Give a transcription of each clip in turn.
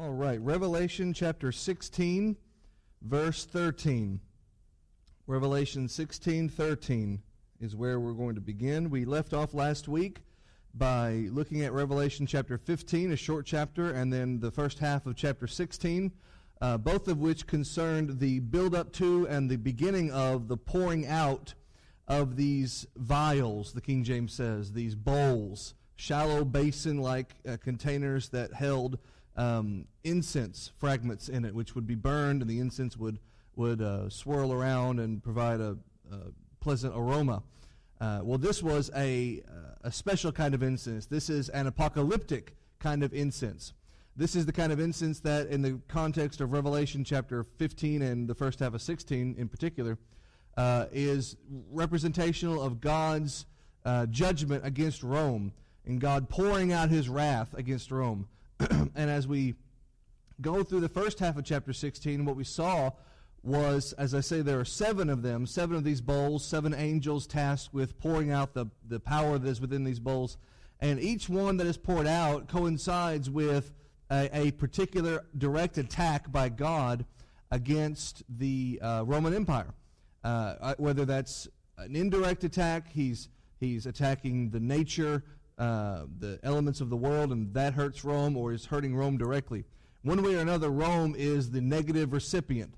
All right, Revelation chapter 16, verse 13. Revelation 16, 13 is where we're going to begin. We left off last week by looking at Revelation chapter 15, a short chapter, and then the first half of chapter 16, uh, both of which concerned the build up to and the beginning of the pouring out of these vials, the King James says, these bowls, shallow basin like uh, containers that held um, incense fragments in it, which would be burned, and the incense would would uh, swirl around and provide a, a pleasant aroma. Uh, well, this was a uh, a special kind of incense. This is an apocalyptic kind of incense. This is the kind of incense that, in the context of Revelation chapter 15 and the first half of 16 in particular, uh, is representational of God's uh, judgment against Rome and God pouring out his wrath against Rome. and as we go through the first half of chapter 16, what we saw was, as I say, there are seven of them, seven of these bowls, seven angels tasked with pouring out the, the power that is within these bowls. And each one that is poured out coincides with a, a particular direct attack by God against the uh, Roman Empire. Uh, whether that's an indirect attack, he's, he's attacking the nature uh, the elements of the world, and that hurts Rome or is hurting Rome directly. One way or another, Rome is the negative recipient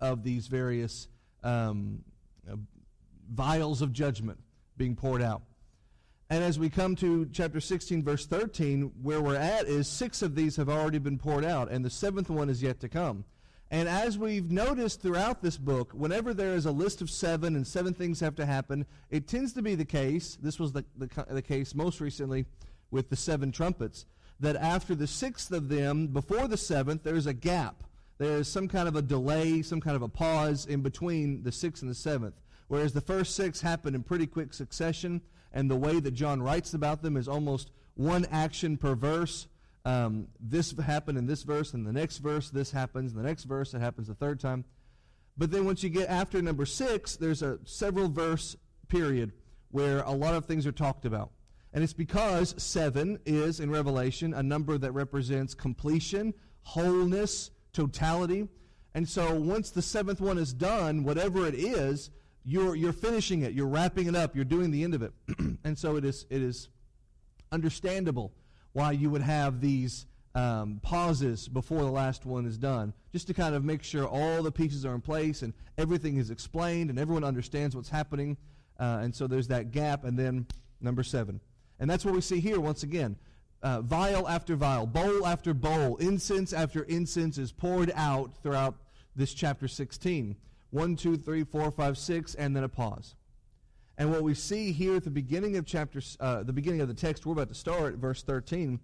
of these various um, uh, vials of judgment being poured out. And as we come to chapter 16, verse 13, where we're at is six of these have already been poured out, and the seventh one is yet to come. And as we've noticed throughout this book, whenever there is a list of seven and seven things have to happen, it tends to be the case, this was the, the, the case most recently with the seven trumpets, that after the sixth of them, before the seventh, there's a gap. There's some kind of a delay, some kind of a pause in between the sixth and the seventh. Whereas the first six happen in pretty quick succession, and the way that John writes about them is almost one action per verse um, this happened in this verse, and the next verse, this happens, and the next verse, it happens the third time. But then once you get after number six, there's a several verse period where a lot of things are talked about. And it's because seven is, in Revelation, a number that represents completion, wholeness, totality. And so once the seventh one is done, whatever it is, you're, you're finishing it, you're wrapping it up, you're doing the end of it. and so it is, it is understandable why you would have these um, pauses before the last one is done, just to kind of make sure all the pieces are in place and everything is explained and everyone understands what's happening. Uh, and so there's that gap. And then number seven. And that's what we see here once again. Uh, vial after vial, bowl after bowl, incense after incense is poured out throughout this chapter 16. One, two, three, four, five, six, and then a pause. And what we see here at the beginning of chapter, uh, the beginning of the text we're about to start, verse 13,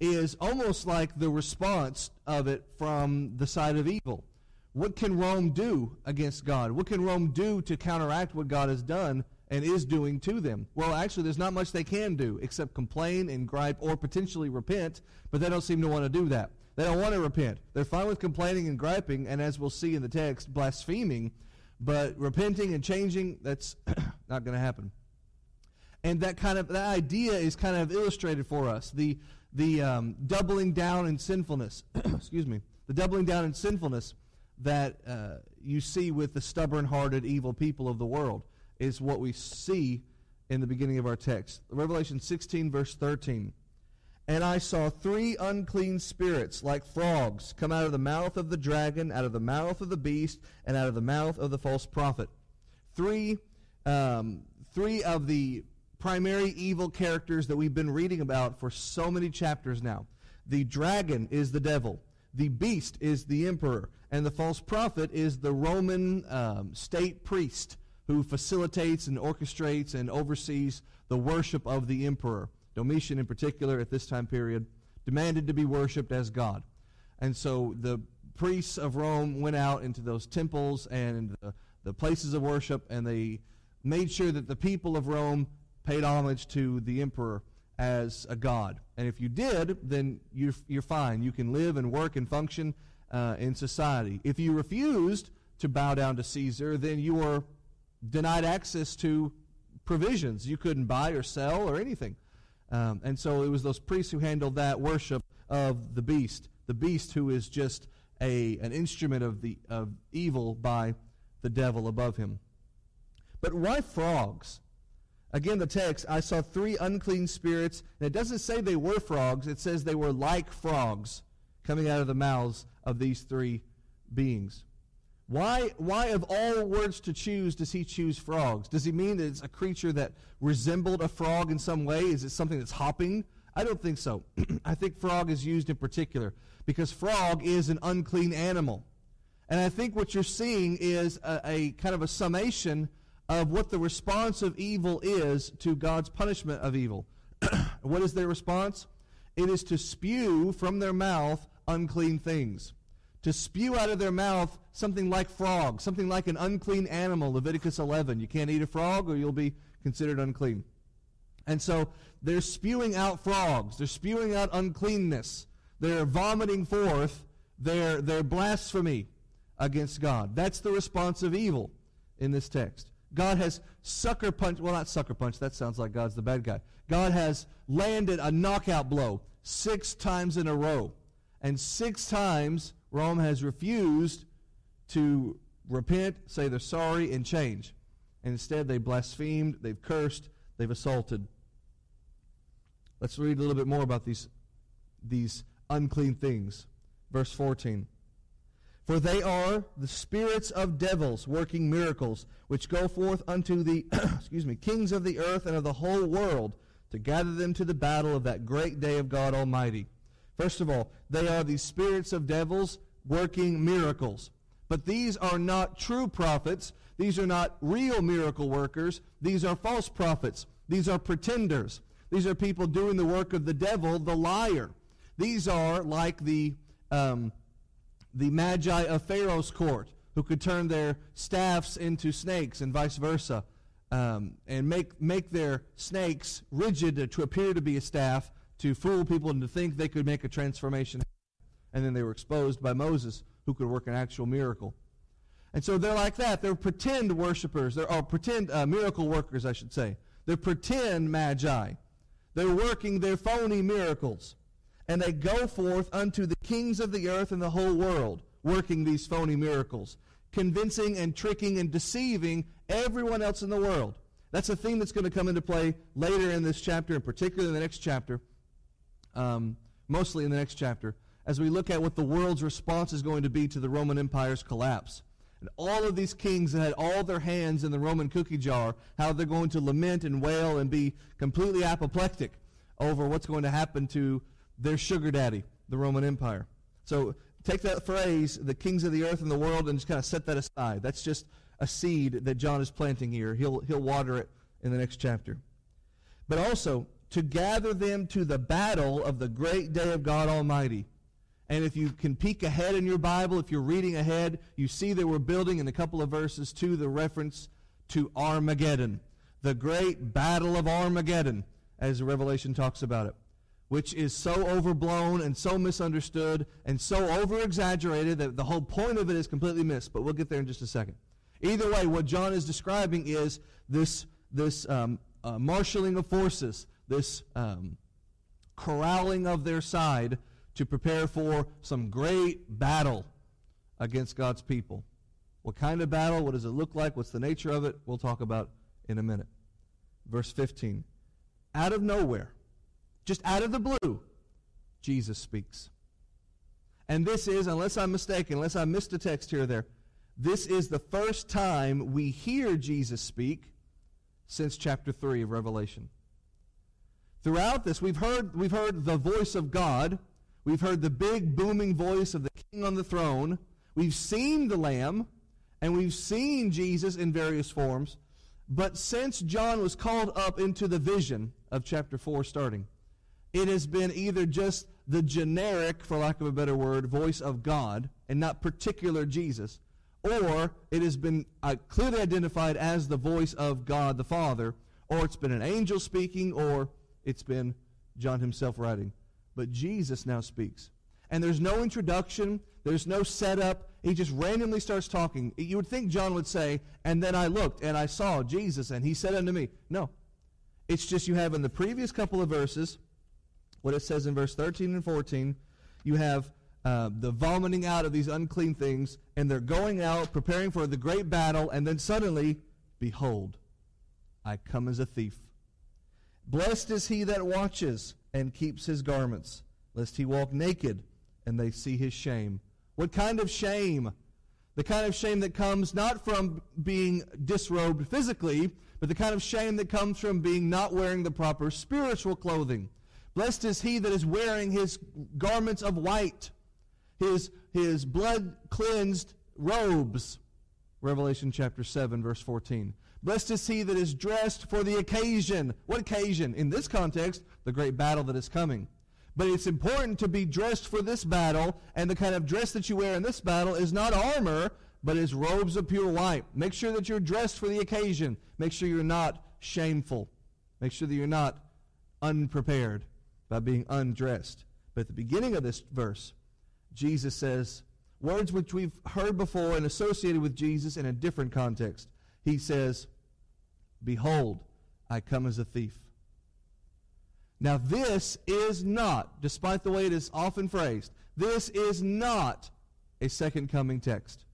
is almost like the response of it from the side of evil. What can Rome do against God? What can Rome do to counteract what God has done and is doing to them? Well, actually, there's not much they can do except complain and gripe or potentially repent, but they don't seem to want to do that. They don't want to repent. They're fine with complaining and griping, and as we'll see in the text, blaspheming but repenting and changing, that's not going to happen. And that kind of that idea is kind of illustrated for us. The the um, doubling down in sinfulness, excuse me, the doubling down in sinfulness that uh, you see with the stubborn-hearted, evil people of the world is what we see in the beginning of our text. Revelation 16, verse 13. And I saw three unclean spirits like frogs come out of the mouth of the dragon, out of the mouth of the beast, and out of the mouth of the false prophet. Three, um, three of the primary evil characters that we've been reading about for so many chapters now. The dragon is the devil. The beast is the emperor. And the false prophet is the Roman um, state priest who facilitates and orchestrates and oversees the worship of the emperor. Domitian in particular at this time period, demanded to be worshiped as God. And so the priests of Rome went out into those temples and the, the places of worship, and they made sure that the people of Rome paid homage to the emperor as a god. And if you did, then you're, you're fine. You can live and work and function uh, in society. If you refused to bow down to Caesar, then you were denied access to provisions. You couldn't buy or sell or anything. Um, and so it was those priests who handled that worship of the beast the beast who is just a, an instrument of, the, of evil by the devil above him. But why frogs? Again, the text, I saw three unclean spirits, and it doesn't say they were frogs, it says they were like frogs coming out of the mouths of these three beings. Why, why, of all words to choose, does he choose frogs? Does he mean that it's a creature that resembled a frog in some way? Is it something that's hopping? I don't think so. I think frog is used in particular because frog is an unclean animal. And I think what you're seeing is a, a kind of a summation of what the response of evil is to God's punishment of evil. what is their response? It is to spew from their mouth unclean things to spew out of their mouth something like frog, something like an unclean animal, Leviticus 11. You can't eat a frog or you'll be considered unclean. And so they're spewing out frogs. They're spewing out uncleanness. They're vomiting forth their, their blasphemy against God. That's the response of evil in this text. God has sucker punched, well, not sucker punched, that sounds like God's the bad guy. God has landed a knockout blow six times in a row. And six times Rome has refused to repent, say they're sorry, and change. And instead, they blasphemed, they've cursed, they've assaulted. Let's read a little bit more about these, these unclean things. Verse 14. For they are the spirits of devils working miracles, which go forth unto the excuse me, kings of the earth and of the whole world, to gather them to the battle of that great day of God Almighty. First of all, they are the spirits of devils working miracles. But these are not true prophets. These are not real miracle workers. These are false prophets. These are pretenders. These are people doing the work of the devil, the liar. These are like the, um, the magi of Pharaoh's court who could turn their staffs into snakes and vice versa um, and make, make their snakes rigid to appear to be a staff to fool people and to think they could make a transformation. And then they were exposed by Moses, who could work an actual miracle. And so they're like that. They're pretend worshipers. They're or pretend uh, miracle workers, I should say. They're pretend magi. They're working their phony miracles. And they go forth unto the kings of the earth and the whole world, working these phony miracles, convincing and tricking and deceiving everyone else in the world. That's a theme that's going to come into play later in this chapter, and particularly in the next chapter um, mostly in the next chapter, as we look at what the world's response is going to be to the Roman Empire's collapse. And all of these kings that had all their hands in the Roman cookie jar, how they're going to lament and wail and be completely apoplectic over what's going to happen to their sugar daddy, the Roman Empire. So take that phrase, the kings of the earth and the world, and just kind of set that aside. That's just a seed that John is planting here. He'll, he'll water it in the next chapter. But also, to gather them to the battle of the great day of God Almighty. And if you can peek ahead in your Bible, if you're reading ahead, you see that we're building in a couple of verses to the reference to Armageddon, the great battle of Armageddon, as Revelation talks about it, which is so overblown and so misunderstood and so over exaggerated that the whole point of it is completely missed. But we'll get there in just a second. Either way, what John is describing is this, this um, uh, marshaling of forces, this um, corralling of their side to prepare for some great battle against God's people. What kind of battle? What does it look like? What's the nature of it? We'll talk about in a minute. Verse 15. Out of nowhere, just out of the blue, Jesus speaks. And this is, unless I'm mistaken, unless I missed a text here or there, this is the first time we hear Jesus speak since chapter 3 of Revelation. Throughout this, we've heard, we've heard the voice of God. We've heard the big booming voice of the king on the throne. We've seen the Lamb, and we've seen Jesus in various forms. But since John was called up into the vision of chapter 4 starting, it has been either just the generic, for lack of a better word, voice of God, and not particular Jesus, or it has been uh, clearly identified as the voice of God the Father, or it's been an angel speaking, or it's been John himself writing. But Jesus now speaks. And there's no introduction, there's no setup. He just randomly starts talking. You would think John would say, And then I looked and I saw Jesus, and he said unto me. No. It's just you have in the previous couple of verses, what it says in verse 13 and 14, you have uh, the vomiting out of these unclean things, and they're going out preparing for the great battle, and then suddenly, behold, I come as a thief. Blessed is he that watches and keeps his garments, lest he walk naked and they see his shame. What kind of shame? The kind of shame that comes not from being disrobed physically, but the kind of shame that comes from being not wearing the proper spiritual clothing. Blessed is he that is wearing his garments of white, his, his blood cleansed robes. Revelation chapter 7, verse 14. Blessed is he that is dressed for the occasion. What occasion? In this context, the great battle that is coming. But it's important to be dressed for this battle, and the kind of dress that you wear in this battle is not armor, but is robes of pure white. Make sure that you're dressed for the occasion. Make sure you're not shameful. Make sure that you're not unprepared by being undressed. But at the beginning of this verse, Jesus says words which we've heard before and associated with Jesus in a different context. He says, Behold, I come as a thief. Now, this is not, despite the way it is often phrased, this is not a second coming text.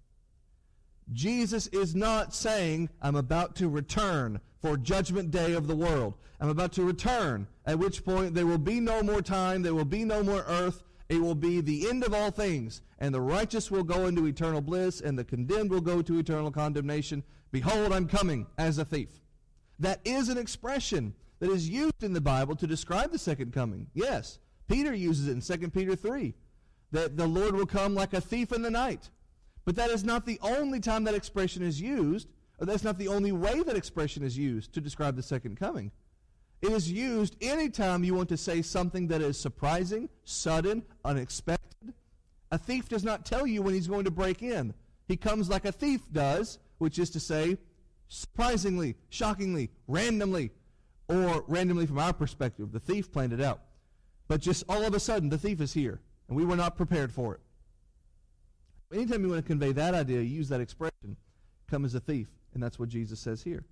Jesus is not saying, I'm about to return for judgment day of the world. I'm about to return, at which point there will be no more time, there will be no more earth. It will be the end of all things, and the righteous will go into eternal bliss, and the condemned will go to eternal condemnation. Behold, I'm coming as a thief. That is an expression that is used in the Bible to describe the second coming. Yes, Peter uses it in 2 Peter 3 that the Lord will come like a thief in the night. But that is not the only time that expression is used, or that's not the only way that expression is used to describe the second coming. It is used anytime you want to say something that is surprising, sudden, unexpected. A thief does not tell you when he's going to break in. He comes like a thief does, which is to say, surprisingly, shockingly, randomly, or randomly from our perspective. The thief planned it out. But just all of a sudden, the thief is here, and we were not prepared for it. Anytime you want to convey that idea, use that expression, come as a thief. And that's what Jesus says here.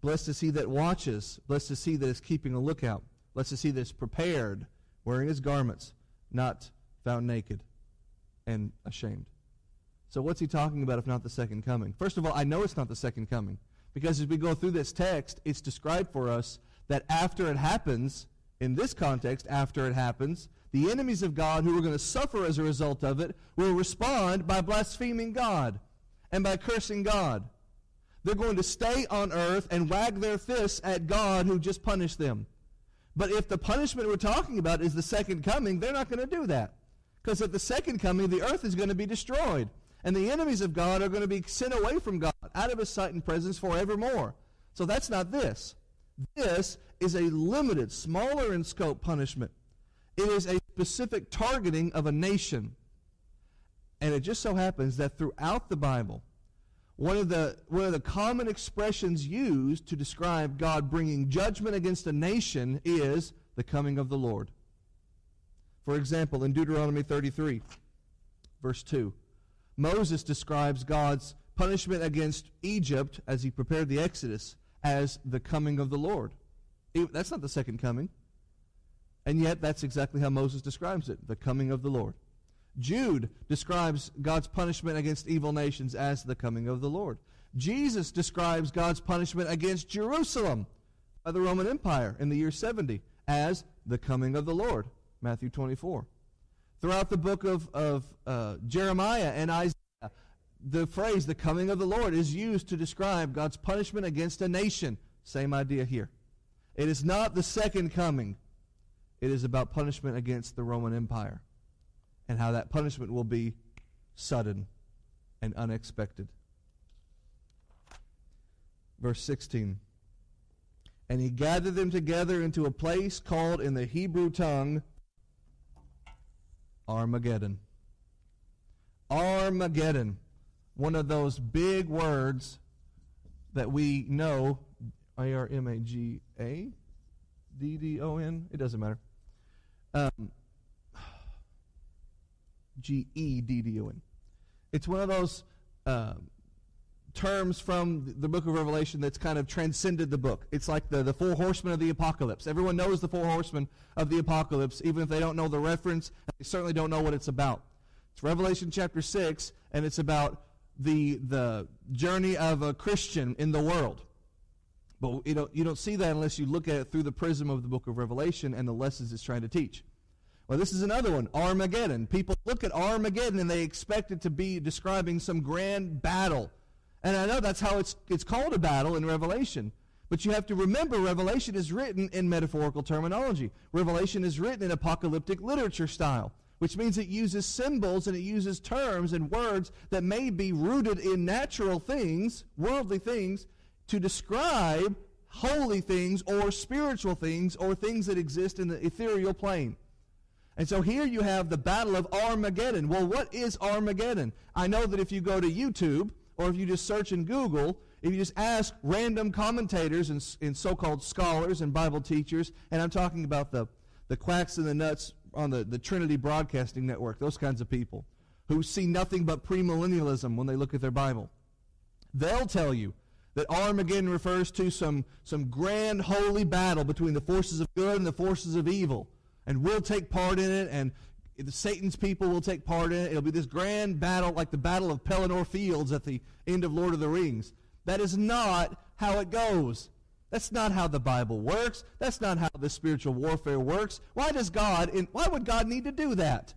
Blessed is he that watches. Blessed is he that is keeping a lookout. Blessed is he that is prepared, wearing his garments, not found naked and ashamed. So, what's he talking about if not the second coming? First of all, I know it's not the second coming because as we go through this text, it's described for us that after it happens, in this context, after it happens, the enemies of God who are going to suffer as a result of it will respond by blaspheming God and by cursing God. They're going to stay on earth and wag their fists at God who just punished them. But if the punishment we're talking about is the second coming, they're not going to do that. Because at the second coming, the earth is going to be destroyed. And the enemies of God are going to be sent away from God, out of his sight and presence forevermore. So that's not this. This is a limited, smaller in scope punishment. It is a specific targeting of a nation. And it just so happens that throughout the Bible, one of the one of the common expressions used to describe God bringing judgment against a nation is the coming of the Lord. For example, in Deuteronomy 33, verse 2, Moses describes God's punishment against Egypt as he prepared the Exodus as the coming of the Lord. That's not the second coming. And yet, that's exactly how Moses describes it the coming of the Lord. Jude describes God's punishment against evil nations as the coming of the Lord. Jesus describes God's punishment against Jerusalem by the Roman Empire in the year 70 as the coming of the Lord. Matthew 24. Throughout the book of, of uh, Jeremiah and Isaiah, the phrase, the coming of the Lord, is used to describe God's punishment against a nation. Same idea here. It is not the second coming, it is about punishment against the Roman Empire and how that punishment will be sudden and unexpected. Verse 16. And he gathered them together into a place called in the Hebrew tongue Armageddon. Armageddon. One of those big words that we know A R M A G A D D O N. It doesn't matter. Um, G E D D O N. It's one of those uh, terms from the book of Revelation that's kind of transcended the book. It's like the, the four horsemen of the apocalypse. Everyone knows the four horsemen of the apocalypse, even if they don't know the reference, they certainly don't know what it's about. It's Revelation chapter 6, and it's about the, the journey of a Christian in the world. But you don't, you don't see that unless you look at it through the prism of the book of Revelation and the lessons it's trying to teach. Well, this is another one, Armageddon. People look at Armageddon and they expect it to be describing some grand battle. And I know that's how it's, it's called a battle in Revelation. But you have to remember, Revelation is written in metaphorical terminology. Revelation is written in apocalyptic literature style, which means it uses symbols and it uses terms and words that may be rooted in natural things, worldly things, to describe holy things or spiritual things or things that exist in the ethereal plane. And so here you have the Battle of Armageddon. Well, what is Armageddon? I know that if you go to YouTube or if you just search in Google, if you just ask random commentators and, and so called scholars and Bible teachers, and I'm talking about the, the quacks and the nuts on the, the Trinity Broadcasting Network, those kinds of people who see nothing but premillennialism when they look at their Bible, they'll tell you that Armageddon refers to some, some grand holy battle between the forces of good and the forces of evil and we'll take part in it, and Satan's people will take part in it. It'll be this grand battle, like the Battle of Pelennor Fields at the end of Lord of the Rings. That is not how it goes. That's not how the Bible works. That's not how the spiritual warfare works. Why does God? why would God need to do that?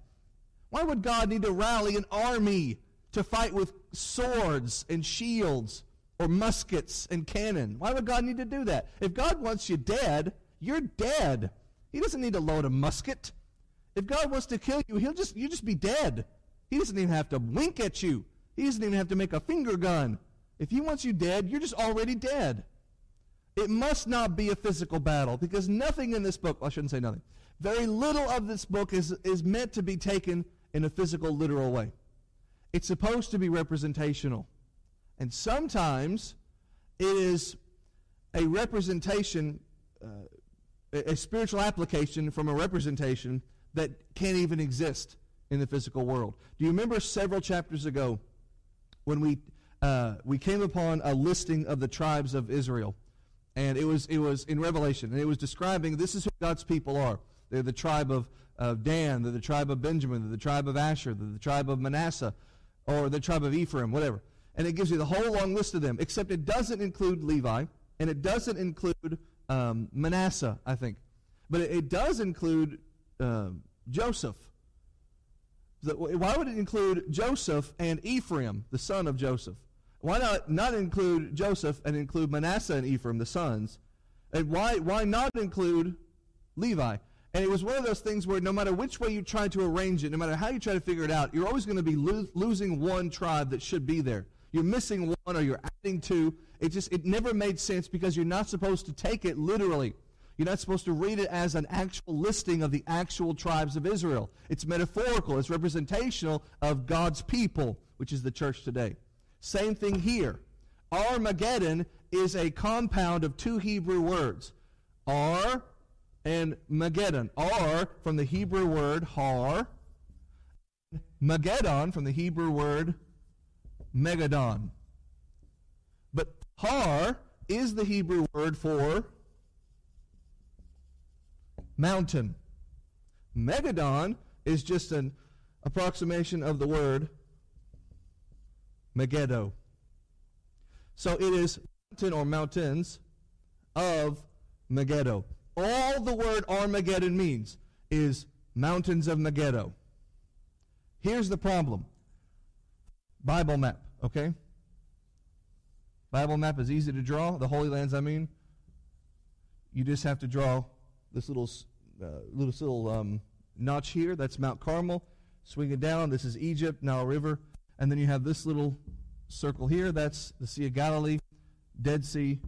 Why would God need to rally an army to fight with swords and shields or muskets and cannon? Why would God need to do that? If God wants you dead, you're dead. He doesn't need to load a musket. If God wants to kill you, he'll just you just be dead. He doesn't even have to wink at you. He doesn't even have to make a finger gun. If he wants you dead, you're just already dead. It must not be a physical battle because nothing in this book, well, I shouldn't say nothing. Very little of this book is, is meant to be taken in a physical, literal way. It's supposed to be representational. And sometimes it is a representation uh, a spiritual application from a representation that can't even exist in the physical world. Do you remember several chapters ago when we uh, we came upon a listing of the tribes of Israel, and it was it was in Revelation, and it was describing this is who God's people are. They're the tribe of, of Dan, they're the tribe of Benjamin, they're the tribe of Asher, they're the tribe of Manasseh, or the tribe of Ephraim, whatever. And it gives you the whole long list of them, except it doesn't include Levi, and it doesn't include um, Manasseh, I think. But it, it does include uh, Joseph. Why would it include Joseph and Ephraim, the son of Joseph? Why not not include Joseph and include Manasseh and Ephraim, the sons? And why, why not include Levi? And it was one of those things where no matter which way you try to arrange it, no matter how you try to figure it out, you're always going to be lo- losing one tribe that should be there. You're missing one or you're adding two. It just it never made sense because you're not supposed to take it literally. You're not supposed to read it as an actual listing of the actual tribes of Israel. It's metaphorical, it's representational of God's people, which is the church today. Same thing here. Armageddon is a compound of two Hebrew words, Ar and Mageddon. Ar from the Hebrew word har, Mageddon from the Hebrew word megadon. But har is the Hebrew word for mountain. Megadon is just an approximation of the word Megiddo. So it is mountain or mountains of Megiddo. All the word Armageddon means is mountains of Megiddo. Here's the problem Bible map, okay? Bible map is easy to draw. The Holy Lands, I mean. You just have to draw this little uh, little, um, notch here. That's Mount Carmel. Swing it down. This is Egypt, Nile River. And then you have this little circle here. That's the Sea of Galilee, Dead Sea,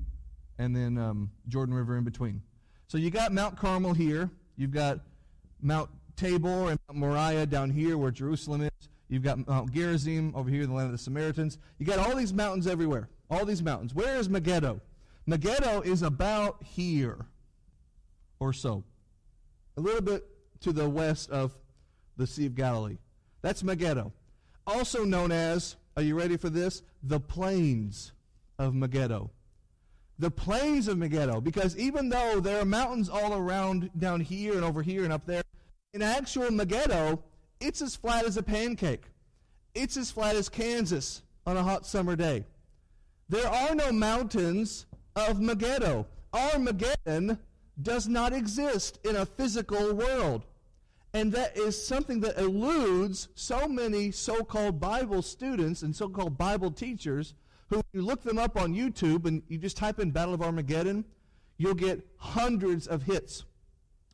and then um, Jordan River in between. So you got Mount Carmel here. You've got Mount Tabor and Mount Moriah down here where Jerusalem is. You've got Mount Gerizim over here, in the land of the Samaritans. You got all these mountains everywhere all these mountains. Where is Megiddo? Megiddo is about here or so, a little bit to the west of the Sea of Galilee. That's Megiddo. Also known as Are you ready for this? The plains of Megiddo. The plains of Megiddo. Because even though there are mountains all around down here and over here and up there, in actual Megiddo, it's as flat as a pancake. It's as flat as Kansas on a hot summer day. There are no mountains of Megiddo. Armageddon does not exist in a physical world. And that is something that eludes so many so called Bible students and so called Bible teachers who, you look them up on YouTube and you just type in Battle of Armageddon, you'll get hundreds of hits,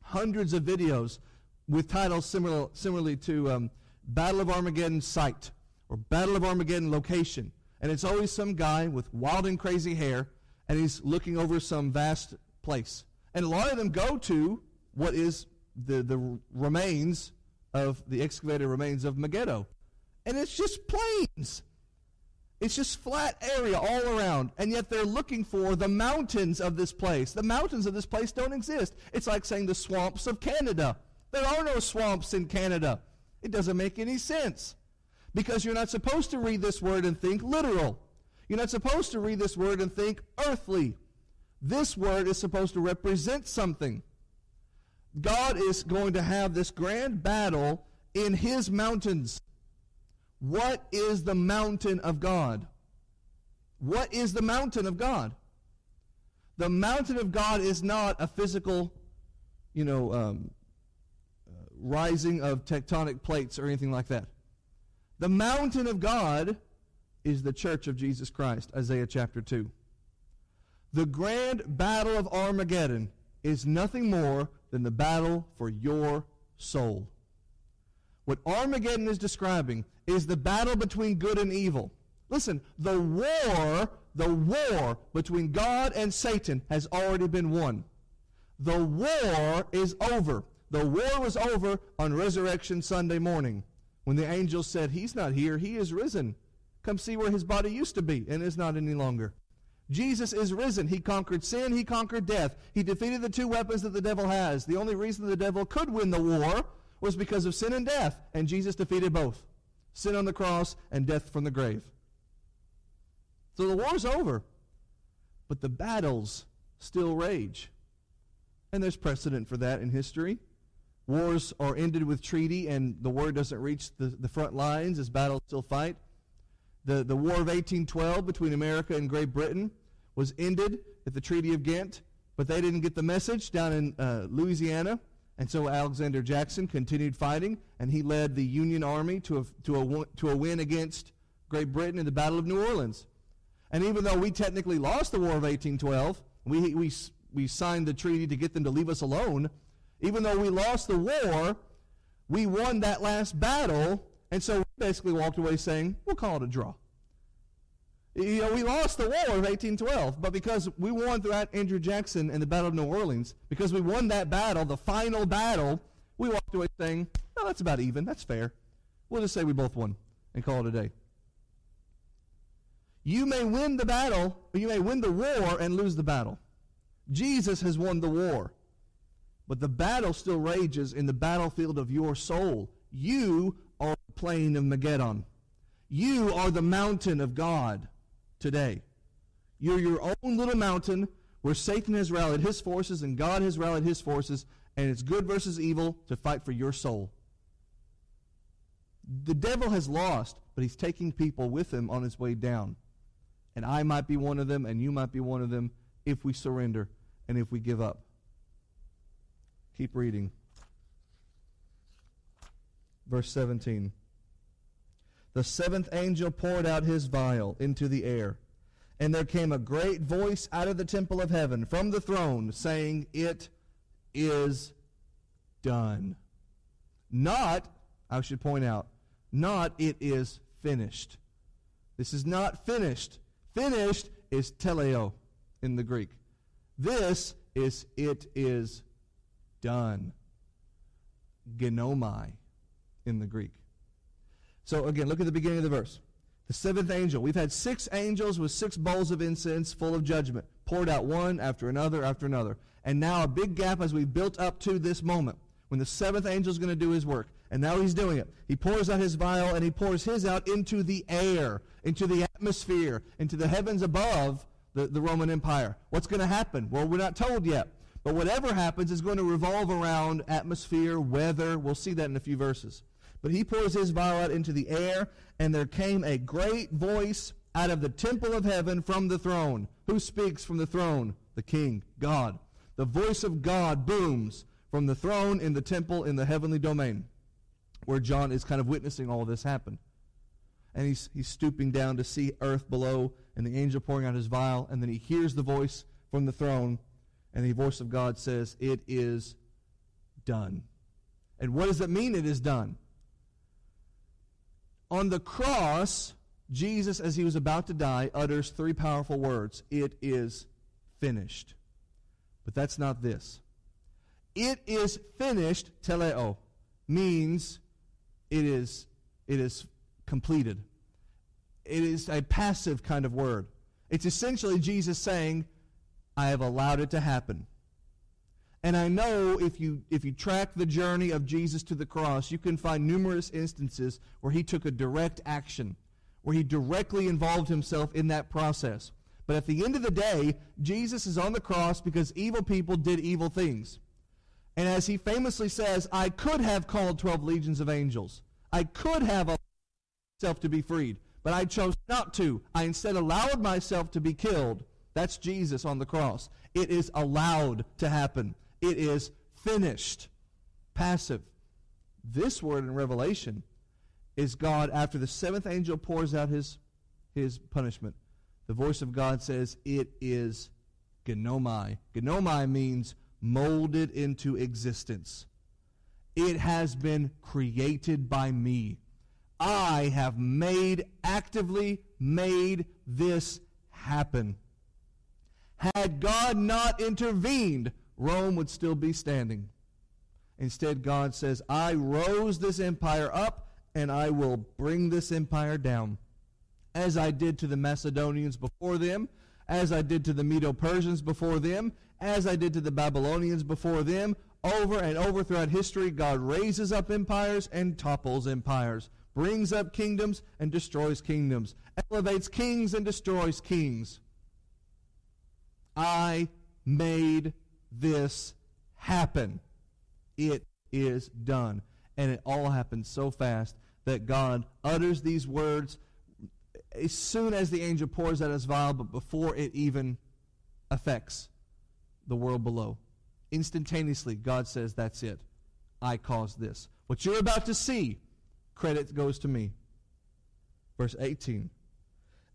hundreds of videos with titles similar, similarly to um, Battle of Armageddon site or Battle of Armageddon location. And it's always some guy with wild and crazy hair, and he's looking over some vast place. And a lot of them go to what is the, the remains of the excavated remains of Megiddo. And it's just plains. It's just flat area all around. And yet they're looking for the mountains of this place. The mountains of this place don't exist. It's like saying the swamps of Canada. There are no swamps in Canada. It doesn't make any sense. Because you're not supposed to read this word and think literal. You're not supposed to read this word and think earthly. This word is supposed to represent something. God is going to have this grand battle in his mountains. What is the mountain of God? What is the mountain of God? The mountain of God is not a physical, you know, um, uh, rising of tectonic plates or anything like that. The mountain of God is the church of Jesus Christ, Isaiah chapter 2. The grand battle of Armageddon is nothing more than the battle for your soul. What Armageddon is describing is the battle between good and evil. Listen, the war, the war between God and Satan has already been won. The war is over. The war was over on Resurrection Sunday morning when the angel said, He's not here, He is risen. Come see where His body used to be and is not any longer. Jesus is risen. He conquered sin. He conquered death. He defeated the two weapons that the devil has. The only reason the devil could win the war was because of sin and death, and Jesus defeated both sin on the cross and death from the grave. So the war's over, but the battles still rage. And there's precedent for that in history. Wars are ended with treaty, and the word doesn't reach the, the front lines as battles still fight. The, the War of 1812 between America and Great Britain was ended at the Treaty of Ghent, but they didn't get the message down in uh, Louisiana. And so Alexander Jackson continued fighting, and he led the Union Army to a, to a, to a win against Great Britain in the Battle of New Orleans. And even though we technically lost the War of 1812, we, we, we signed the treaty to get them to leave us alone. Even though we lost the war, we won that last battle and so we basically walked away saying, we'll call it a draw. You know, we lost the war of 1812, but because we won throughout Andrew Jackson and the Battle of New Orleans, because we won that battle, the final battle, we walked away saying, no, that's about even. That's fair. We'll just say we both won and call it a day. You may win the battle, you may win the war and lose the battle. Jesus has won the war. But the battle still rages in the battlefield of your soul. You are the plain of Megiddo. You are the mountain of God today. You're your own little mountain where Satan has rallied his forces and God has rallied his forces, and it's good versus evil to fight for your soul. The devil has lost, but he's taking people with him on his way down. And I might be one of them, and you might be one of them if we surrender and if we give up. Keep reading verse 17. The seventh angel poured out his vial into the air, and there came a great voice out of the temple of heaven from the throne, saying, It is done. Not, I should point out, not it is finished. This is not finished. Finished is teleo in the Greek. This is it is done. Ginomai in the Greek. So again, look at the beginning of the verse. The seventh angel. We've had six angels with six bowls of incense full of judgment, poured out one after another after another. And now a big gap as we built up to this moment when the seventh angel is going to do his work. And now he's doing it. He pours out his vial and he pours his out into the air, into the atmosphere, into the heavens above the, the Roman Empire. What's going to happen? Well, we're not told yet. But whatever happens is going to revolve around atmosphere, weather. We'll see that in a few verses. But he pours his vial out into the air, and there came a great voice out of the temple of heaven from the throne. Who speaks from the throne? The king, God. The voice of God booms from the throne in the temple in the heavenly domain where John is kind of witnessing all of this happen. And he's, he's stooping down to see earth below and the angel pouring out his vial, and then he hears the voice from the throne, and the voice of God says, It is done. And what does it mean it is done? On the cross, Jesus, as he was about to die, utters three powerful words It is finished. But that's not this. It is finished, teleo, means it is, it is completed. It is a passive kind of word. It's essentially Jesus saying, I have allowed it to happen. And I know if you, if you track the journey of Jesus to the cross, you can find numerous instances where he took a direct action, where he directly involved himself in that process. But at the end of the day, Jesus is on the cross because evil people did evil things. And as he famously says, I could have called 12 legions of angels. I could have allowed myself to be freed, but I chose not to. I instead allowed myself to be killed. That's Jesus on the cross. It is allowed to happen. It is finished. Passive. This word in Revelation is God after the seventh angel pours out his, his punishment. The voice of God says, It is ginomai. Ginomai means molded into existence. It has been created by me. I have made, actively made this happen. Had God not intervened, Rome would still be standing. Instead, God says, I rose this empire up, and I will bring this empire down. As I did to the Macedonians before them, as I did to the Medo Persians before them, as I did to the Babylonians before them, over and over throughout history, God raises up empires and topples empires, brings up kingdoms and destroys kingdoms, elevates kings and destroys kings. I made this happen. It is done. And it all happens so fast that God utters these words as soon as the angel pours out his vial, but before it even affects the world below. Instantaneously, God says, That's it. I caused this. What you're about to see, credit goes to me. Verse 18.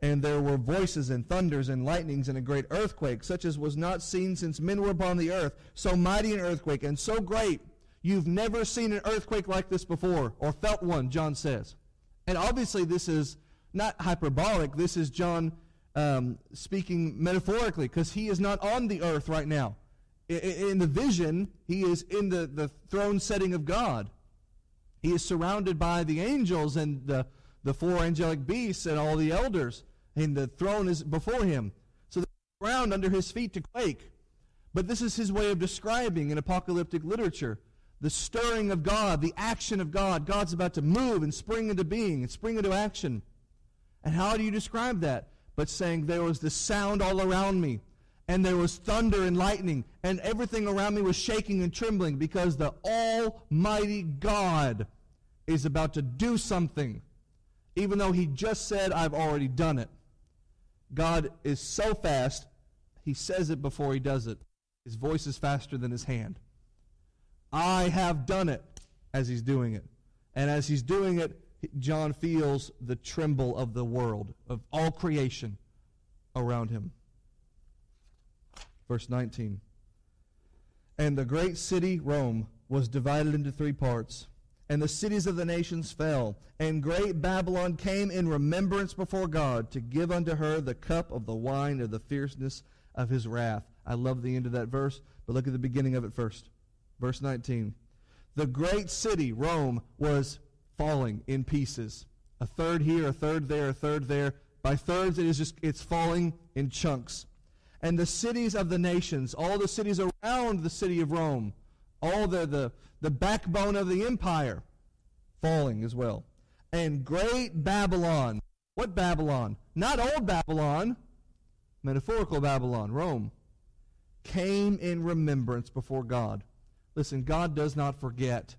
And there were voices and thunders and lightnings and a great earthquake, such as was not seen since men were upon the earth. So mighty an earthquake and so great. You've never seen an earthquake like this before, or felt one, John says. And obviously, this is not hyperbolic. This is John um, speaking metaphorically, because he is not on the earth right now in the vision, he is in the, the throne setting of God. He is surrounded by the angels and the, the four angelic beasts and all the elders, and the throne is before him. So the ground under his feet to quake. But this is his way of describing in apocalyptic literature the stirring of God, the action of God. God's about to move and spring into being and spring into action. And how do you describe that? But saying, There was the sound all around me and there was thunder and lightning, and everything around me was shaking and trembling because the Almighty God is about to do something, even though He just said, I've already done it. God is so fast, He says it before He does it. His voice is faster than His hand. I have done it as He's doing it. And as He's doing it, John feels the tremble of the world, of all creation around Him. Verse 19. And the great city, Rome, was divided into three parts. And the cities of the nations fell. And great Babylon came in remembrance before God to give unto her the cup of the wine of the fierceness of his wrath. I love the end of that verse, but look at the beginning of it first. Verse 19. The great city, Rome, was falling in pieces. A third here, a third there, a third there. By thirds, it is just, it's falling in chunks and the cities of the nations, all the cities around the city of Rome, all the, the, the backbone of the empire, falling as well. And great Babylon. What Babylon? Not old Babylon, metaphorical Babylon, Rome, came in remembrance before God. Listen, God does not forget.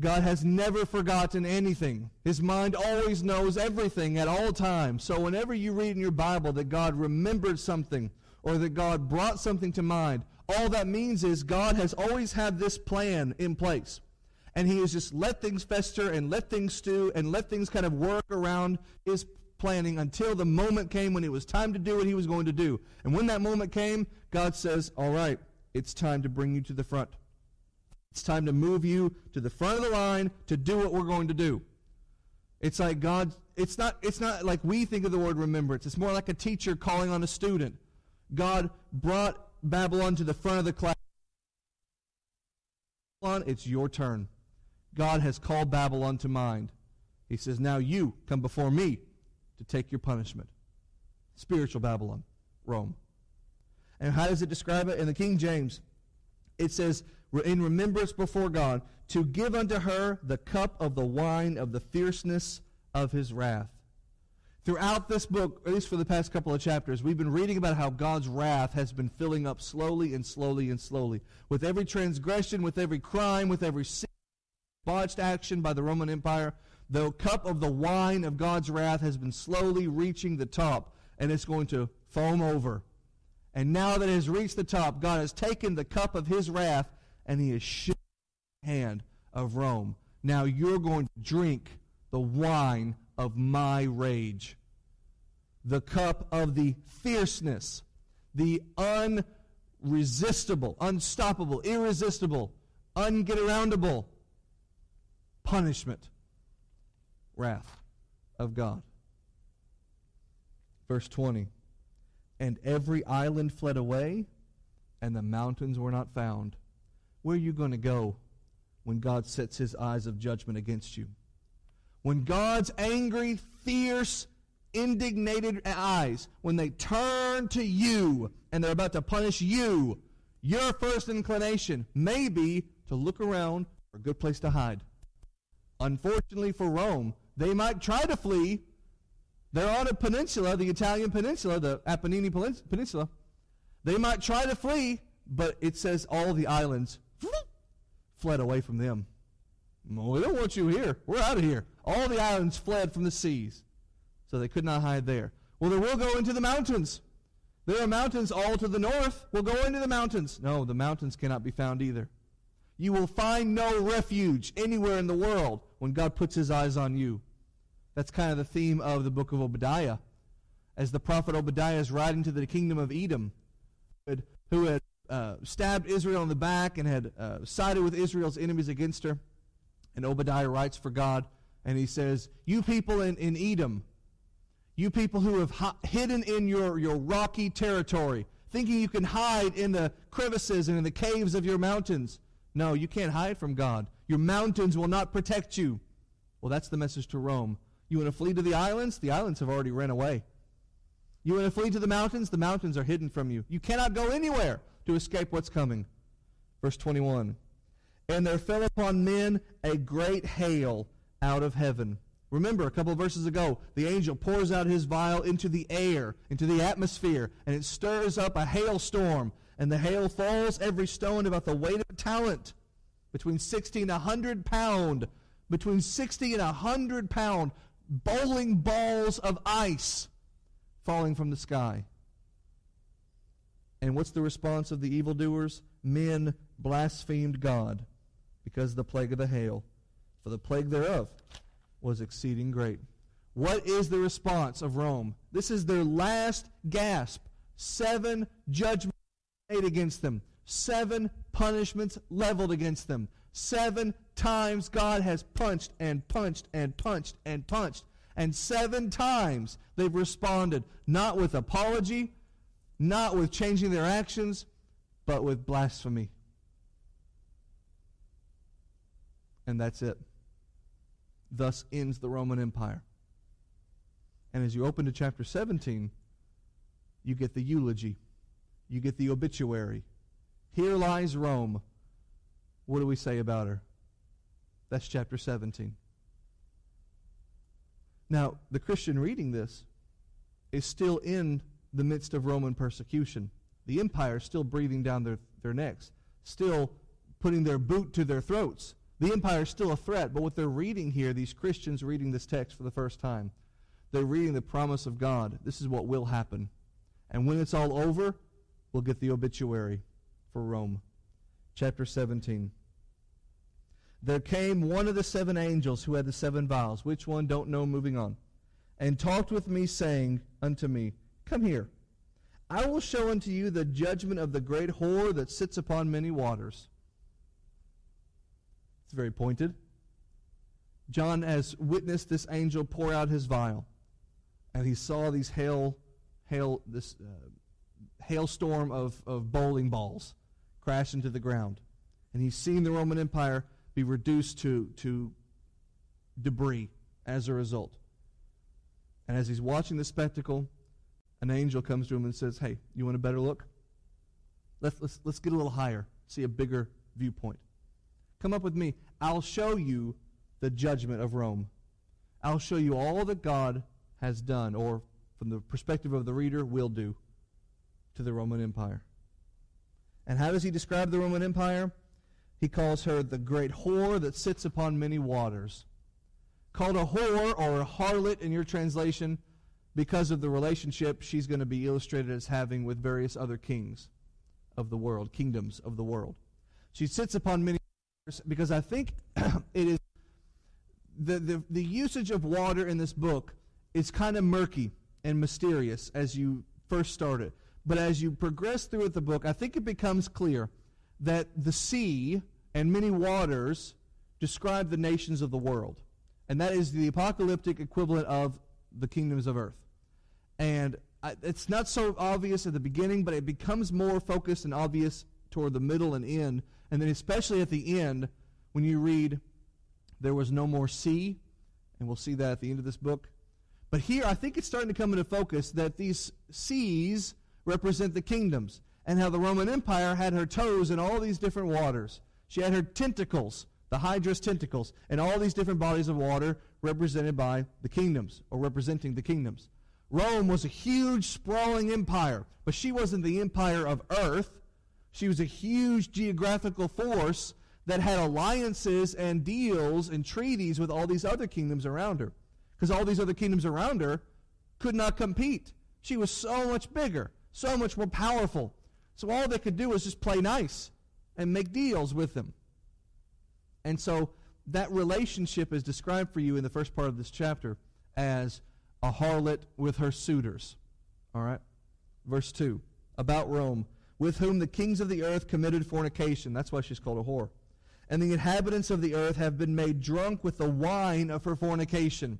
God has never forgotten anything. His mind always knows everything at all times. So whenever you read in your Bible that God remembered something or that God brought something to mind, all that means is God has always had this plan in place. And he has just let things fester and let things stew and let things kind of work around his planning until the moment came when it was time to do what he was going to do. And when that moment came, God says, All right, it's time to bring you to the front. It's time to move you to the front of the line to do what we're going to do. It's like God, it's not, it's not like we think of the word remembrance. It's more like a teacher calling on a student. God brought Babylon to the front of the class. Babylon, it's your turn. God has called Babylon to mind. He says, Now you come before me to take your punishment. Spiritual Babylon, Rome. And how does it describe it? In the King James, it says, in remembrance before God, to give unto her the cup of the wine of the fierceness of his wrath. Throughout this book, at least for the past couple of chapters, we've been reading about how God's wrath has been filling up slowly and slowly and slowly. With every transgression, with every crime, with every sin, botched action by the Roman Empire, the cup of the wine of God's wrath has been slowly reaching the top, and it's going to foam over. And now that it has reached the top, God has taken the cup of his wrath and he has shaken the hand of Rome. Now you're going to drink the wine of my rage. The cup of the fierceness, the unresistible, unstoppable, irresistible, ungetaroundable punishment, wrath of God. Verse 20 And every island fled away, and the mountains were not found. Where are you going to go when God sets his eyes of judgment against you? When God's angry, fierce, indignated eyes, when they turn to you and they're about to punish you, your first inclination may be to look around for a good place to hide. Unfortunately for Rome, they might try to flee. They're on a peninsula, the Italian peninsula, the Apennine Peninsula. They might try to flee, but it says all the islands fled away from them. We don't want you here. We're out of here. All the islands fled from the seas, so they could not hide there. Well, they will go into the mountains. There are mountains all to the north. We'll go into the mountains. No, the mountains cannot be found either. You will find no refuge anywhere in the world when God puts his eyes on you. That's kind of the theme of the book of Obadiah. As the prophet Obadiah is riding to the kingdom of Edom, who had uh, stabbed Israel in the back and had uh, sided with Israel's enemies against her. And Obadiah writes for God, and he says, You people in, in Edom, you people who have hidden in your, your rocky territory, thinking you can hide in the crevices and in the caves of your mountains. No, you can't hide from God. Your mountains will not protect you. Well, that's the message to Rome. You want to flee to the islands? The islands have already ran away. You want to flee to the mountains? The mountains are hidden from you. You cannot go anywhere to escape what's coming. Verse 21 And there fell upon men a great hail out of heaven. Remember, a couple verses ago, the angel pours out his vial into the air, into the atmosphere, and it stirs up a hailstorm. And the hail falls every stone about the weight of a talent, between 60 and 100 pound, between 60 and 100 pound bowling balls of ice falling from the sky. And what's the response of the evildoers? Men blasphemed God because of the plague of the hail, for the plague thereof was exceeding great. What is the response of Rome? This is their last gasp. Seven judgments made against them, seven punishments leveled against them. Seven times God has punched and punched and punched and punched. And seven times they've responded, not with apology, not with changing their actions, but with blasphemy. And that's it. Thus ends the Roman Empire. And as you open to chapter 17, you get the eulogy, you get the obituary. Here lies Rome. What do we say about her? That's chapter 17. Now, the Christian reading this is still in the midst of Roman persecution. The empire is still breathing down their, their necks, still putting their boot to their throats. The empire is still a threat, but what they're reading here, these Christians reading this text for the first time, they're reading the promise of God. This is what will happen. And when it's all over, we'll get the obituary for Rome. Chapter 17. There came one of the seven angels who had the seven vials. Which one? Don't know. Moving on. And talked with me, saying unto me, Come here. I will show unto you the judgment of the great whore that sits upon many waters. It's very pointed. John has witnessed this angel pour out his vial, and he saw these hail, hail, this uh, hailstorm of, of bowling balls crash into the ground, and he's seen the Roman Empire be reduced to to debris as a result. And as he's watching the spectacle, an angel comes to him and says, "Hey, you want a better look? Let's let's let's get a little higher, see a bigger viewpoint." Come up with me. I'll show you the judgment of Rome. I'll show you all that God has done, or from the perspective of the reader, will do to the Roman Empire. And how does he describe the Roman Empire? He calls her the great whore that sits upon many waters. Called a whore or a harlot in your translation because of the relationship she's going to be illustrated as having with various other kings of the world, kingdoms of the world. She sits upon many because I think it is the, the, the usage of water in this book is kind of murky and mysterious as you first start it. But as you progress through the book, I think it becomes clear that the sea and many waters describe the nations of the world. And that is the apocalyptic equivalent of the kingdoms of earth. And I, it's not so obvious at the beginning, but it becomes more focused and obvious toward the middle and end and then, especially at the end, when you read, There was no more sea, and we'll see that at the end of this book. But here, I think it's starting to come into focus that these seas represent the kingdoms, and how the Roman Empire had her toes in all these different waters. She had her tentacles, the Hydra's tentacles, and all these different bodies of water represented by the kingdoms, or representing the kingdoms. Rome was a huge, sprawling empire, but she wasn't the empire of earth. She was a huge geographical force that had alliances and deals and treaties with all these other kingdoms around her. Because all these other kingdoms around her could not compete. She was so much bigger, so much more powerful. So all they could do was just play nice and make deals with them. And so that relationship is described for you in the first part of this chapter as a harlot with her suitors. All right? Verse 2 about Rome with whom the kings of the earth committed fornication. That's why she's called a whore. And the inhabitants of the earth have been made drunk with the wine of her fornication.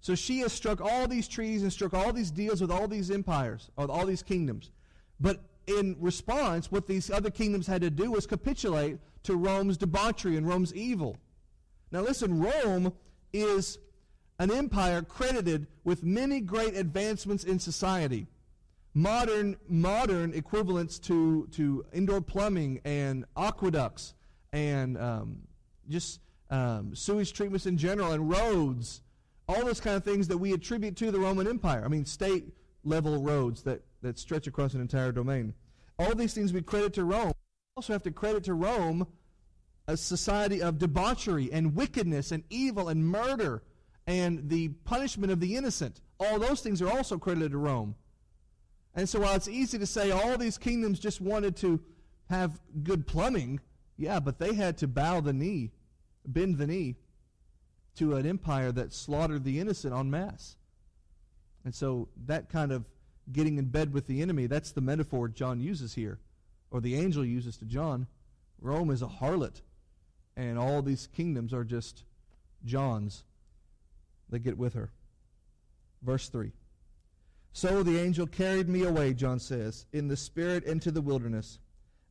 So she has struck all these treaties and struck all these deals with all these empires, with all these kingdoms. But in response, what these other kingdoms had to do was capitulate to Rome's debauchery and Rome's evil. Now listen, Rome is an empire credited with many great advancements in society modern modern equivalents to to indoor plumbing and aqueducts and um, just um, sewage treatments in general and roads, all those kind of things that we attribute to the Roman Empire. I mean, state level roads that that stretch across an entire domain. All these things we credit to Rome. We also have to credit to Rome a society of debauchery and wickedness and evil and murder and the punishment of the innocent. All those things are also credited to Rome. And so while it's easy to say all these kingdoms just wanted to have good plumbing, yeah, but they had to bow the knee, bend the knee to an empire that slaughtered the innocent en masse. And so that kind of getting in bed with the enemy, that's the metaphor John uses here, or the angel uses to John. Rome is a harlot, and all these kingdoms are just John's that get with her. Verse 3. So the angel carried me away, John says, in the spirit into the wilderness.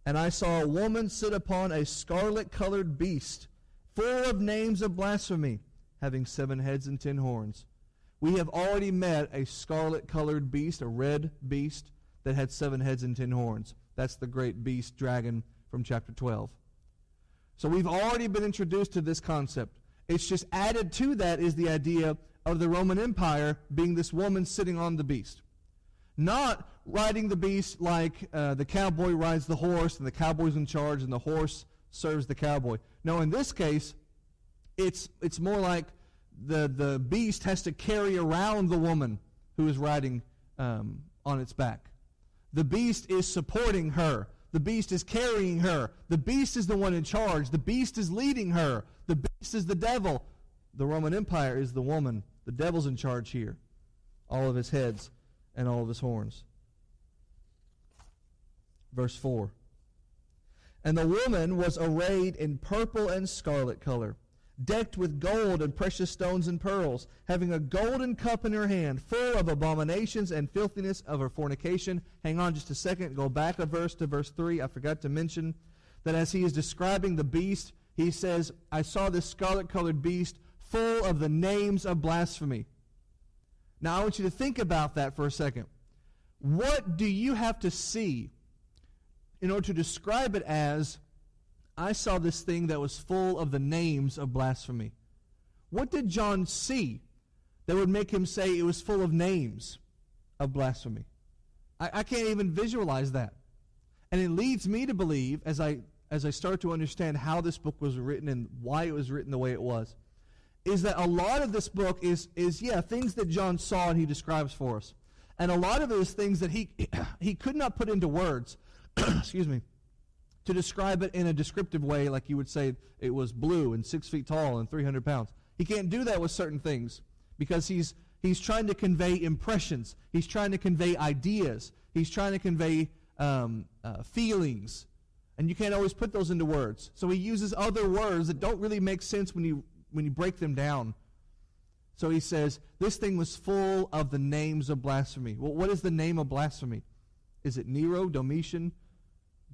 And I saw a woman sit upon a scarlet colored beast, full of names of blasphemy, having seven heads and ten horns. We have already met a scarlet colored beast, a red beast, that had seven heads and ten horns. That's the great beast dragon from chapter 12. So we've already been introduced to this concept. It's just added to that is the idea of the Roman Empire being this woman sitting on the beast. Not riding the beast like uh, the cowboy rides the horse and the cowboy's in charge and the horse serves the cowboy. No, in this case, it's, it's more like the, the beast has to carry around the woman who is riding um, on its back. The beast is supporting her. The beast is carrying her. The beast is the one in charge. The beast is leading her. The beast is the devil. The Roman Empire is the woman. The devil's in charge here. All of his heads and all of his horns. Verse 4. And the woman was arrayed in purple and scarlet color decked with gold and precious stones and pearls, having a golden cup in her hand, full of abominations and filthiness of her fornication. Hang on just a second. Go back a verse to verse 3. I forgot to mention that as he is describing the beast, he says, I saw this scarlet colored beast full of the names of blasphemy. Now, I want you to think about that for a second. What do you have to see in order to describe it as I saw this thing that was full of the names of blasphemy. What did John see that would make him say it was full of names of blasphemy? I, I can't even visualize that. And it leads me to believe, as I, as I start to understand how this book was written and why it was written the way it was, is that a lot of this book is, is yeah, things that John saw and he describes for us. And a lot of it is things that he, he could not put into words. Excuse me to describe it in a descriptive way, like you would say it was blue and six feet tall and 300 pounds. He can't do that with certain things because he's, he's trying to convey impressions, he's trying to convey ideas, he's trying to convey um, uh, feelings. And you can't always put those into words. So he uses other words that don't really make sense when you, when you break them down. So he says, This thing was full of the names of blasphemy. Well, what is the name of blasphemy? Is it Nero, Domitian,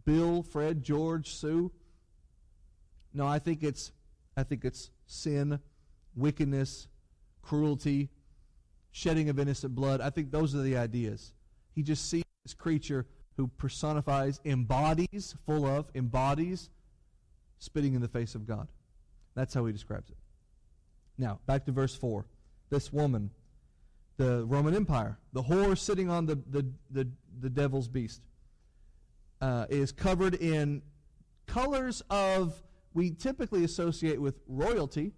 Bill, Fred, George, Sue. No, I think it's I think it's sin, wickedness, cruelty, shedding of innocent blood. I think those are the ideas. He just sees this creature who personifies, embodies, full of, embodies, spitting in the face of God. That's how he describes it. Now, back to verse 4. This woman, the Roman Empire, the whore sitting on the, the, the, the devil's beast uh, is covered in colors of, we typically associate with royalty,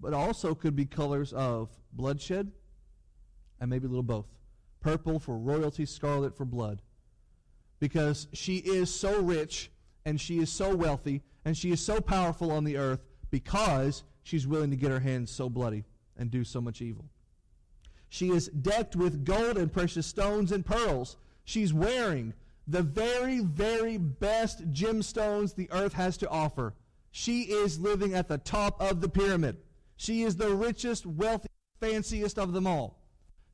but also could be colors of bloodshed and maybe a little both. Purple for royalty, scarlet for blood. Because she is so rich and she is so wealthy and she is so powerful on the earth because she's willing to get her hands so bloody and do so much evil. She is decked with gold and precious stones and pearls. She's wearing the very, very best gemstones the earth has to offer. She is living at the top of the pyramid. She is the richest, wealthiest, fanciest of them all.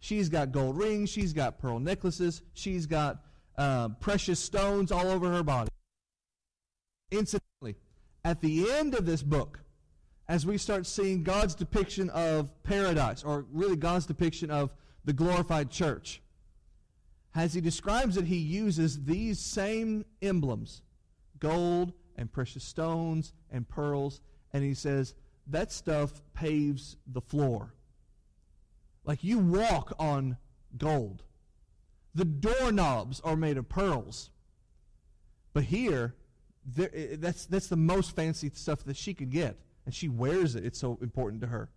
She's got gold rings. She's got pearl necklaces. She's got uh, precious stones all over her body. Incidentally, at the end of this book, as we start seeing God's depiction of paradise, or really God's depiction of the glorified church, as he describes it, he uses these same emblems gold and precious stones and pearls, and he says that stuff paves the floor. Like you walk on gold. The doorknobs are made of pearls. But here, there, eh, that's, that's the most fancy stuff that she could get. And she wears it. It's so important to her.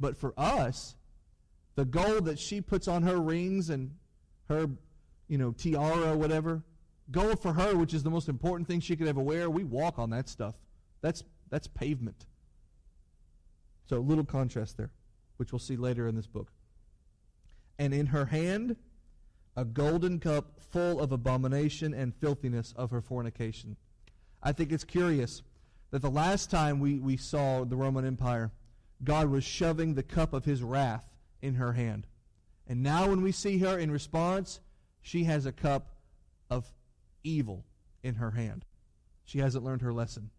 But for us, the gold that she puts on her rings and her, you know, tiara whatever, gold for her, which is the most important thing she could ever wear, we walk on that stuff. That's that's pavement. So a little contrast there, which we'll see later in this book. And in her hand, a golden cup full of abomination and filthiness of her fornication. I think it's curious that the last time we, we saw the Roman Empire, God was shoving the cup of his wrath in her hand. And now, when we see her in response, she has a cup of evil in her hand. She hasn't learned her lesson.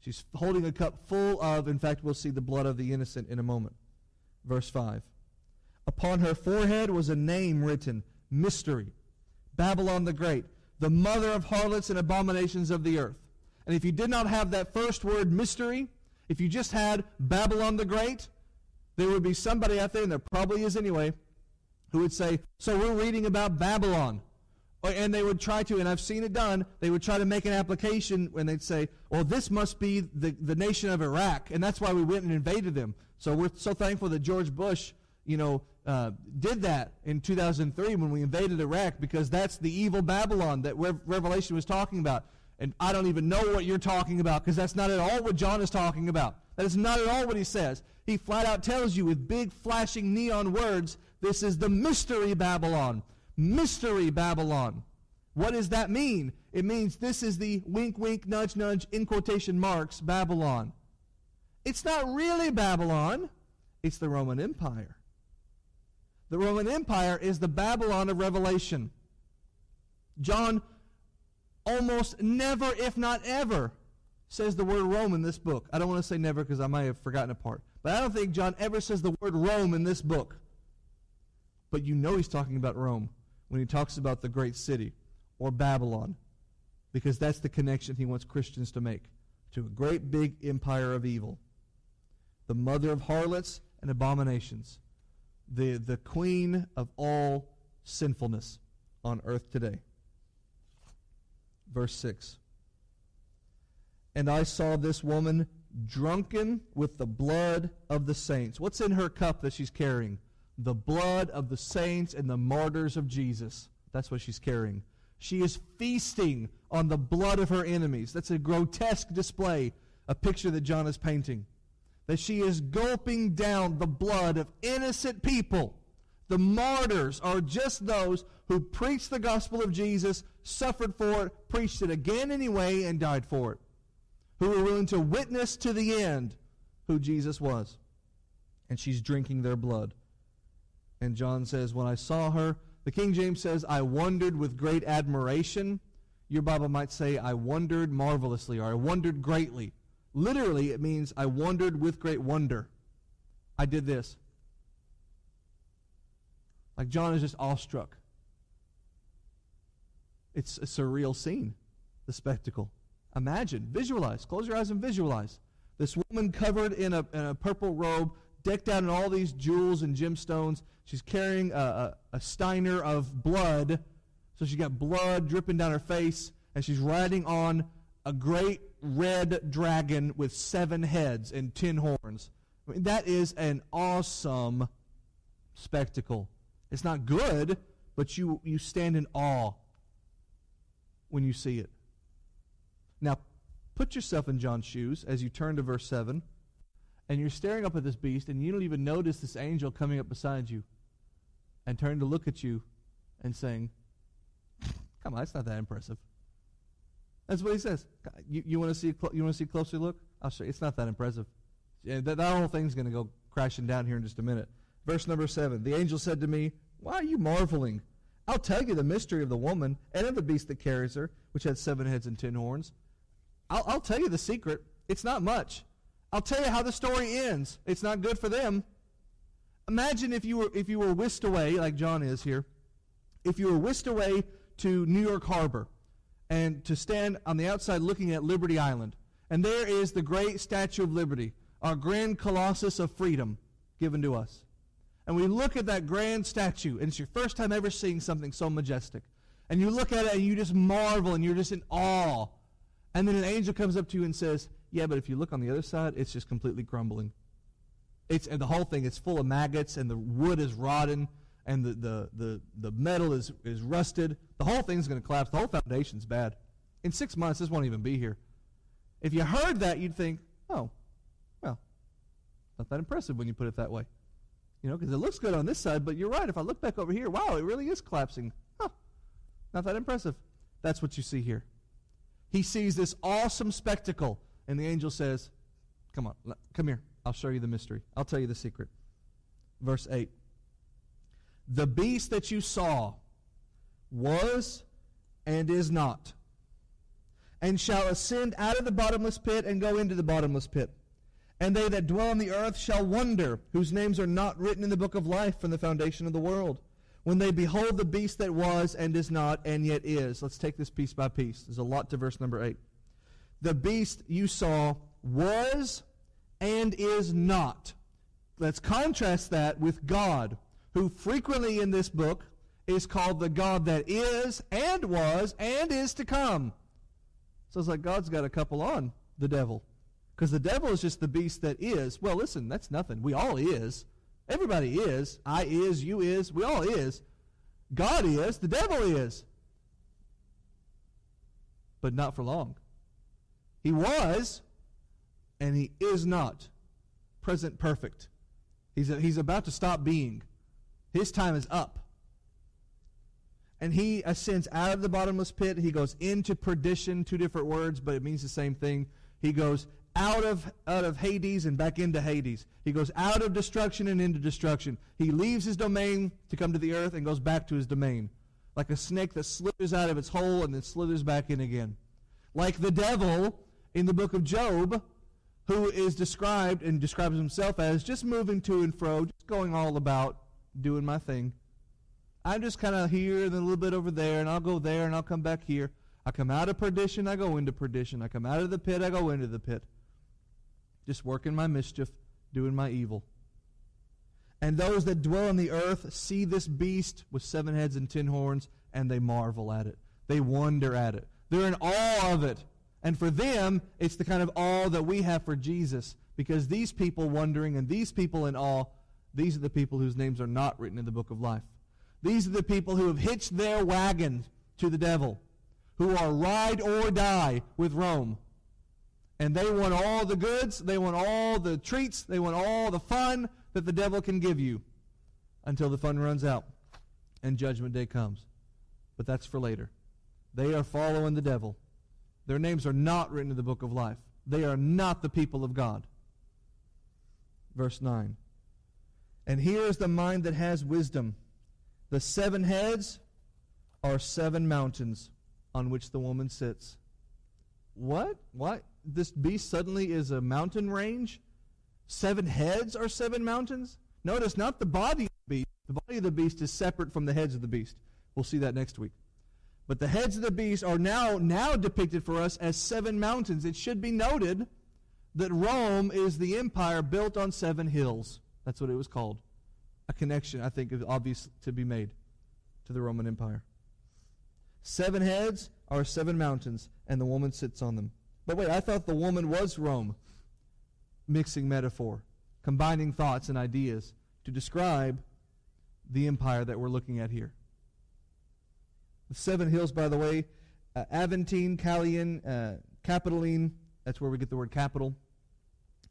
She's holding a cup full of, in fact, we'll see the blood of the innocent in a moment. Verse 5. Upon her forehead was a name written Mystery, Babylon the Great, the mother of harlots and abominations of the earth. And if you did not have that first word, mystery, if you just had Babylon the Great, There would be somebody out there, and there probably is anyway, who would say, So we're reading about Babylon. And they would try to, and I've seen it done, they would try to make an application when they'd say, Well, this must be the, the nation of Iraq, and that's why we went and invaded them. So we're so thankful that George Bush, you know, uh, did that in 2003 when we invaded Iraq because that's the evil Babylon that Re- Revelation was talking about. And I don't even know what you're talking about because that's not at all what John is talking about. That is not at all what he says. He flat out tells you with big flashing neon words this is the mystery Babylon. Mystery Babylon. What does that mean? It means this is the wink, wink, nudge, nudge, in quotation marks, Babylon. It's not really Babylon, it's the Roman Empire. The Roman Empire is the Babylon of Revelation. John almost never, if not ever, says the word Rome in this book. I don't want to say never because I might have forgotten a part. But I don't think John ever says the word Rome in this book. But you know he's talking about Rome when he talks about the great city or Babylon because that's the connection he wants Christians to make to a great big empire of evil. The mother of harlots and abominations. The, the queen of all sinfulness on earth today. Verse 6. And I saw this woman drunken with the blood of the saints. What's in her cup that she's carrying? the blood of the saints and the martyrs of Jesus. That's what she's carrying. She is feasting on the blood of her enemies. That's a grotesque display, a picture that John is painting. That she is gulping down the blood of innocent people. The martyrs are just those who preached the gospel of Jesus, suffered for it, preached it again anyway, and died for it. Who were willing to witness to the end who Jesus was. And she's drinking their blood. And John says, When I saw her, the King James says, I wondered with great admiration. Your Bible might say, I wondered marvelously, or I wondered greatly. Literally, it means I wondered with great wonder. I did this. Like John is just awestruck. It's a surreal scene, the spectacle. Imagine, visualize, close your eyes and visualize. This woman covered in a, in a purple robe, decked out in all these jewels and gemstones. She's carrying a, a, a steiner of blood. So she's got blood dripping down her face, and she's riding on a great red dragon with seven heads and ten horns. I mean, that is an awesome spectacle. It's not good, but you, you stand in awe when you see it. Now, put yourself in John's shoes as you turn to verse 7 and you're staring up at this beast, and you don't even notice this angel coming up beside you and turning to look at you and saying, Come on, that's not that impressive. That's what he says. You, you want to see you want to see a closer look? I'll show you. It's not that impressive. that, that whole thing's going to go crashing down here in just a minute. Verse number seven. The angel said to me, "Why are you marveling? I'll tell you the mystery of the woman and of the beast that carries her, which had seven heads and ten horns. I'll, I'll tell you the secret. It's not much. I'll tell you how the story ends. It's not good for them. Imagine if you were if you were whisked away, like John is here, if you were whisked away to New York Harbor and to stand on the outside looking at Liberty Island. And there is the great Statue of Liberty, our grand colossus of freedom given to us. And we look at that grand statue, and it's your first time ever seeing something so majestic. And you look at it and you just marvel and you're just in awe. And then an angel comes up to you and says, yeah, but if you look on the other side, it's just completely crumbling. It's and the whole thing is full of maggots, and the wood is rotten, and the the the, the metal is is rusted. The whole thing's going to collapse. The whole foundation's bad. In six months, this won't even be here. If you heard that, you'd think, oh, well, not that impressive when you put it that way. You know, because it looks good on this side, but you're right. If I look back over here, wow, it really is collapsing. Huh, not that impressive. That's what you see here. He sees this awesome spectacle and the angel says, Come on, come here. I'll show you the mystery. I'll tell you the secret. Verse 8 The beast that you saw was and is not, and shall ascend out of the bottomless pit and go into the bottomless pit. And they that dwell on the earth shall wonder, whose names are not written in the book of life from the foundation of the world, when they behold the beast that was and is not and yet is. Let's take this piece by piece. There's a lot to verse number 8 the beast you saw was and is not. let's contrast that with God, who frequently in this book is called the God that is and was and is to come. So it's like God's got a couple on the devil. Because the devil is just the beast that is. Well, listen, that's nothing. We all is. Everybody is. I is, you is, we all is. God is, the devil is. But not for long. He was, and he is not present perfect. He's, a, he's about to stop being. His time is up. And he ascends out of the bottomless pit. He goes into perdition, two different words, but it means the same thing. He goes out of, out of Hades and back into Hades. He goes out of destruction and into destruction. He leaves his domain to come to the earth and goes back to his domain. Like a snake that slithers out of its hole and then slithers back in again. Like the devil in the book of Job, who is described and describes himself as just moving to and fro, just going all about, doing my thing. I'm just kind of here and a little bit over there, and I'll go there and I'll come back here. I come out of perdition, I go into perdition. I come out of the pit, I go into the pit. Just working my mischief, doing my evil. And those that dwell on the earth see this beast with seven heads and ten horns, and they marvel at it. They wonder at it. They're in awe of it. And for them, it's the kind of awe that we have for Jesus. Because these people wondering and these people in awe, these are the people whose names are not written in the book of life. These are the people who have hitched their wagon to the devil, who are ride or die with Rome. And they want all the goods, they want all the treats, they want all the fun that the devil can give you until the fun runs out and judgment day comes. But that's for later. They are following the devil. Their names are not written in the book of life. They are not the people of God. Verse 9. And here is the mind that has wisdom. The seven heads are seven mountains on which the woman sits. What? What? This beast suddenly is a mountain range? Seven heads are seven mountains? Notice not the body of the beast. The body of the beast is separate from the heads of the beast. We'll see that next week. But the heads of the beast are now, now depicted for us as seven mountains. It should be noted that Rome is the empire built on seven hills. That's what it was called a connection, I think, is obvious to be made to the Roman Empire. Seven heads are seven mountains, and the woman sits on them. But wait, I thought the woman was Rome. Mixing metaphor, combining thoughts and ideas to describe the empire that we're looking at here. The seven hills, by the way, uh, Aventine, Caelian, uh, Capitoline, that's where we get the word capital,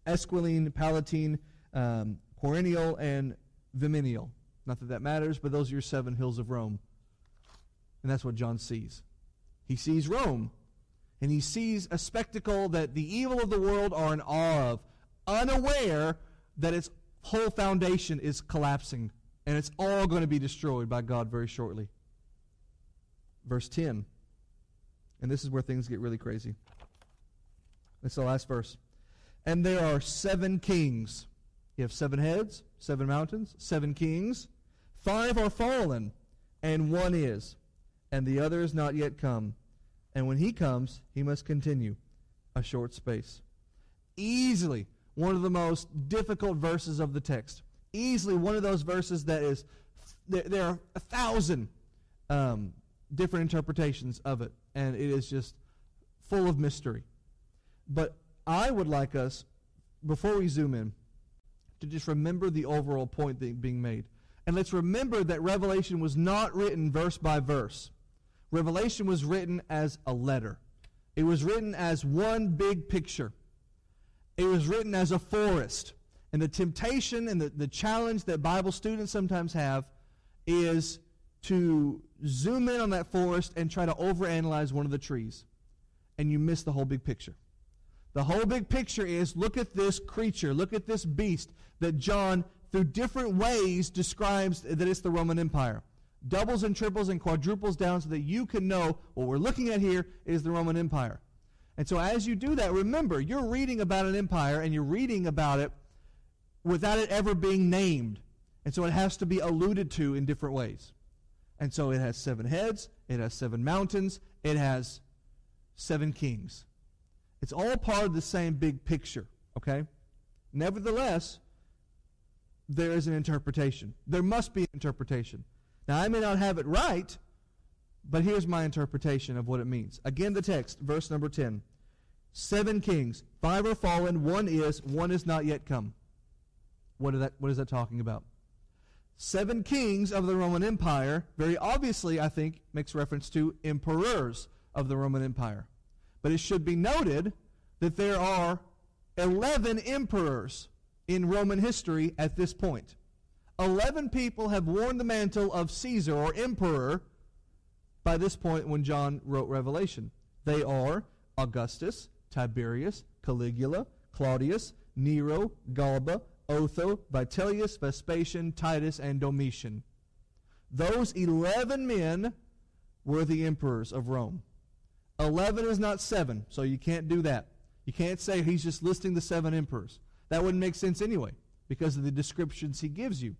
Esquiline, Palatine, um, and Viminal. Not that that matters, but those are your seven hills of Rome. And that's what John sees. He sees Rome, and he sees a spectacle that the evil of the world are in awe of, unaware that its whole foundation is collapsing, and it's all going to be destroyed by God very shortly. Verse 10. And this is where things get really crazy. It's the last verse. And there are seven kings. You have seven heads, seven mountains, seven kings. Five are fallen, and one is, and the other is not yet come. And when he comes, he must continue a short space. Easily one of the most difficult verses of the text. Easily one of those verses that is, there, there are a thousand um, different interpretations of it, and it is just full of mystery. But I would like us, before we zoom in, to just remember the overall point being made. And let's remember that Revelation was not written verse by verse. Revelation was written as a letter. It was written as one big picture. It was written as a forest. And the temptation and the, the challenge that Bible students sometimes have is to zoom in on that forest and try to overanalyze one of the trees. And you miss the whole big picture. The whole big picture is look at this creature, look at this beast that John, through different ways, describes that it's the Roman Empire. Doubles and triples and quadruples down so that you can know what we're looking at here is the Roman Empire. And so as you do that, remember, you're reading about an empire and you're reading about it without it ever being named. And so it has to be alluded to in different ways. And so it has seven heads, it has seven mountains, it has seven kings. It's all part of the same big picture, okay? Nevertheless, there is an interpretation. There must be an interpretation. Now, I may not have it right, but here's my interpretation of what it means. Again, the text, verse number 10. Seven kings, five are fallen, one is, one is not yet come. What that, what is that talking about? Seven kings of the Roman Empire, very obviously, I think, makes reference to emperors of the Roman Empire. But it should be noted that there are 11 emperors in Roman history at this point. 11 people have worn the mantle of Caesar or emperor by this point when John wrote Revelation. They are Augustus, Tiberius, Caligula, Claudius, Nero, Galba, Otho, Vitellius, Vespasian, Titus, and Domitian. Those 11 men were the emperors of Rome. 11 is not 7, so you can't do that. You can't say he's just listing the seven emperors. That wouldn't make sense anyway because of the descriptions he gives you.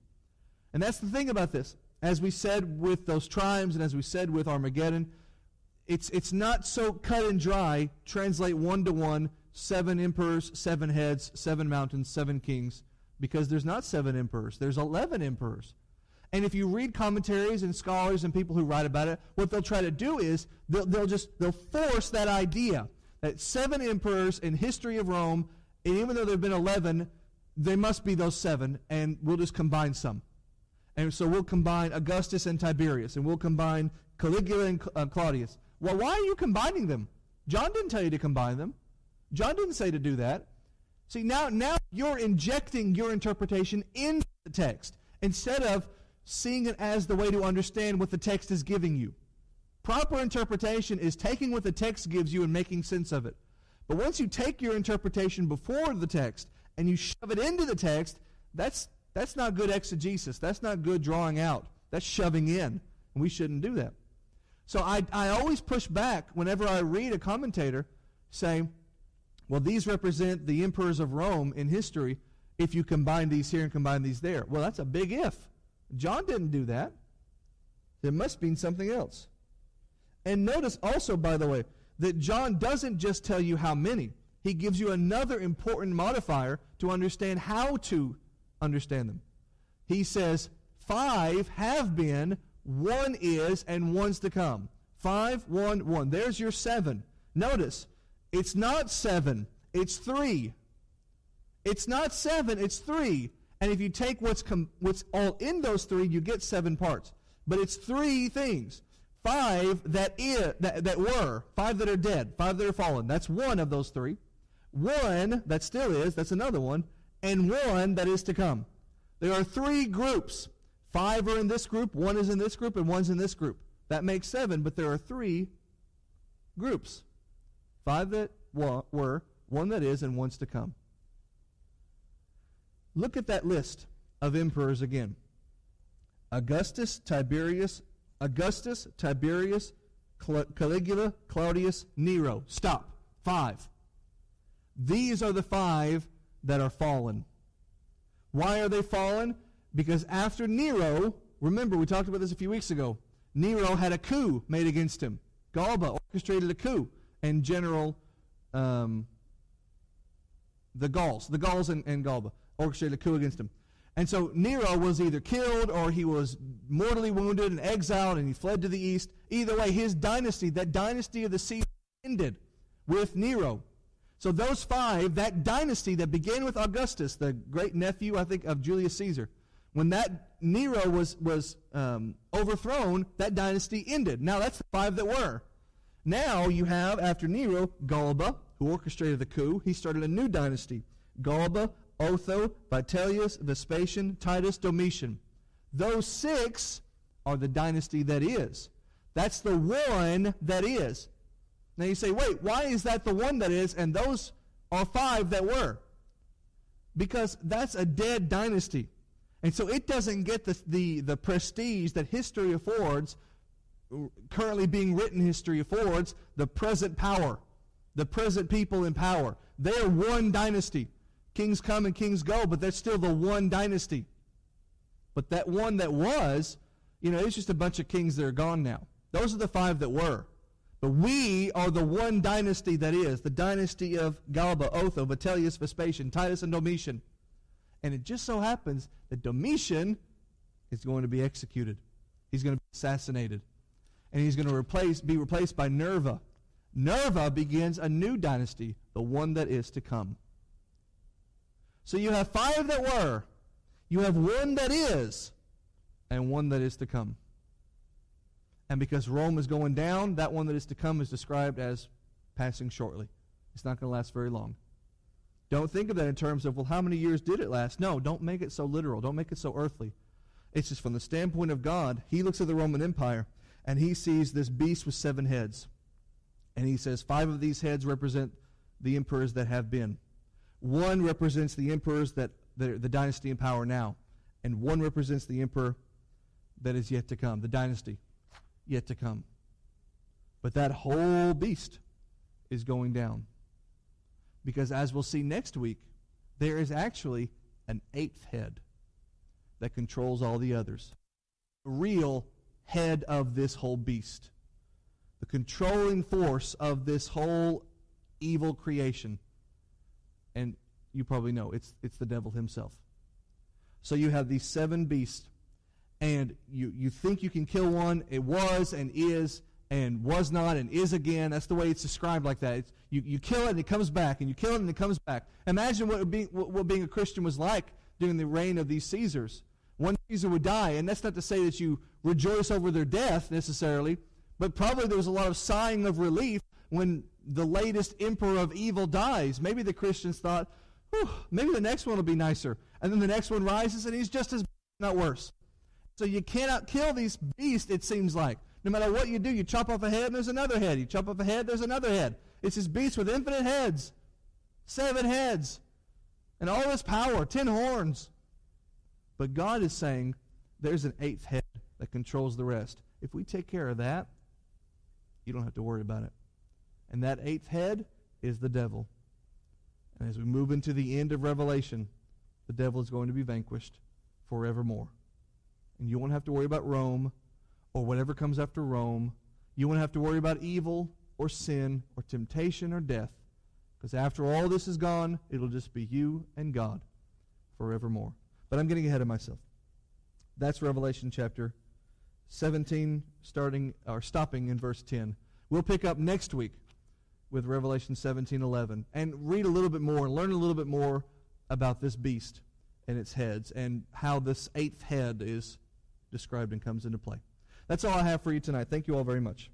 And that's the thing about this. As we said with those tribes and as we said with Armageddon, it's, it's not so cut and dry, translate one to one, seven emperors, seven heads, seven mountains, seven kings, because there's not seven emperors. There's 11 emperors. And if you read commentaries and scholars and people who write about it, what they'll try to do is they'll, they'll just they'll force that idea that seven emperors in history of Rome, and even though there have been 11, they must be those seven, and we'll just combine some. And so we'll combine Augustus and Tiberius, and we'll combine Caligula and uh, Claudius. Well, why are you combining them? John didn't tell you to combine them. John didn't say to do that. See, now, now you're injecting your interpretation into the text instead of seeing it as the way to understand what the text is giving you. Proper interpretation is taking what the text gives you and making sense of it. But once you take your interpretation before the text and you shove it into the text, that's, that's not good exegesis. That's not good drawing out. That's shoving in. And we shouldn't do that. So I, I always push back whenever I read a commentator saying, well, these represent the emperors of Rome in history if you combine these here and combine these there. Well, that's a big if. John didn't do that. It must mean something else. And notice also, by the way, that John doesn't just tell you how many. He gives you another important modifier to understand how to understand them. He says, five have been one is, and one's to come. Five, one, one. There's your seven. Notice, it's not seven, it's three. It's not seven, it's three. And if you take what's, com- what's all in those three, you get seven parts. But it's three things. Five that, is, that, that were, five that are dead, five that are fallen. That's one of those three. One that still is, that's another one. And one that is to come. There are three groups Five are in this group, one is in this group, and one's in this group. That makes seven, but there are three groups. Five that were, one that is, and one's to come. Look at that list of emperors again. Augustus, Tiberius, Augustus, Tiberius, Caligula, Claudius, Nero. Stop. Five. These are the five that are fallen. Why are they fallen? Because after Nero, remember we talked about this a few weeks ago, Nero had a coup made against him. Galba orchestrated a coup, and General um, the Gauls, the Gauls and, and Galba orchestrated a coup against him. And so Nero was either killed or he was mortally wounded and exiled and he fled to the east. Either way, his dynasty, that dynasty of the Caesars, ended with Nero. So those five, that dynasty that began with Augustus, the great nephew, I think, of Julius Caesar, when that Nero was, was um, overthrown, that dynasty ended. Now that's the five that were. Now you have, after Nero, Galba, who orchestrated the coup. He started a new dynasty. Galba, Otho, Vitellius, Vespasian, Titus, Domitian. Those six are the dynasty that is. That's the one that is. Now you say, wait, why is that the one that is and those are five that were? Because that's a dead dynasty. And so it doesn't get the, the, the prestige that history affords, currently being written history affords, the present power, the present people in power. They're one dynasty. Kings come and kings go, but that's still the one dynasty. But that one that was, you know, it's just a bunch of kings that are gone now. Those are the five that were. But we are the one dynasty that is, the dynasty of Galba, Otho, Vitellius, Vespasian, Titus, and Domitian. And it just so happens that Domitian is going to be executed. He's going to be assassinated. And he's going to replace, be replaced by Nerva. Nerva begins a new dynasty, the one that is to come. So you have five that were, you have one that is, and one that is to come. And because Rome is going down, that one that is to come is described as passing shortly. It's not going to last very long. Don't think of that in terms of, well, how many years did it last? No, don't make it so literal. Don't make it so earthly. It's just from the standpoint of God, he looks at the Roman Empire and he sees this beast with seven heads. And he says, five of these heads represent the emperors that have been. One represents the emperors that the, the dynasty in power now, and one represents the emperor that is yet to come, the dynasty yet to come. But that whole beast is going down. Because as we'll see next week, there is actually an eighth head that controls all the others. The real head of this whole beast. The controlling force of this whole evil creation. And you probably know it's, it's the devil himself. So you have these seven beasts, and you, you think you can kill one. It was and is and was not and is again. That's the way it's described like that. It's, you, you kill it and it comes back, and you kill it and it comes back. Imagine what being, what, what being a Christian was like during the reign of these Caesars. One Caesar would die, and that's not to say that you rejoice over their death necessarily, but probably there was a lot of sighing of relief when the latest emperor of evil dies. Maybe the Christians thought, maybe the next one will be nicer. And then the next one rises and he's just as not worse. So you cannot kill these beasts, it seems like. No matter what you do, you chop off a head and there's another head. You chop off a head, there's another head. It's this beast with infinite heads, seven heads, and all this power, ten horns. But God is saying there's an eighth head that controls the rest. If we take care of that, you don't have to worry about it. And that eighth head is the devil. And as we move into the end of Revelation, the devil is going to be vanquished forevermore. And you won't have to worry about Rome or whatever comes after Rome. You won't have to worry about evil or sin or temptation or death. Because after all this is gone, it'll just be you and God forevermore. But I'm getting ahead of myself. That's Revelation chapter 17, starting or stopping in verse 10. We'll pick up next week with Revelation 17:11 and read a little bit more and learn a little bit more about this beast and its heads and how this eighth head is described and comes into play. That's all I have for you tonight. Thank you all very much.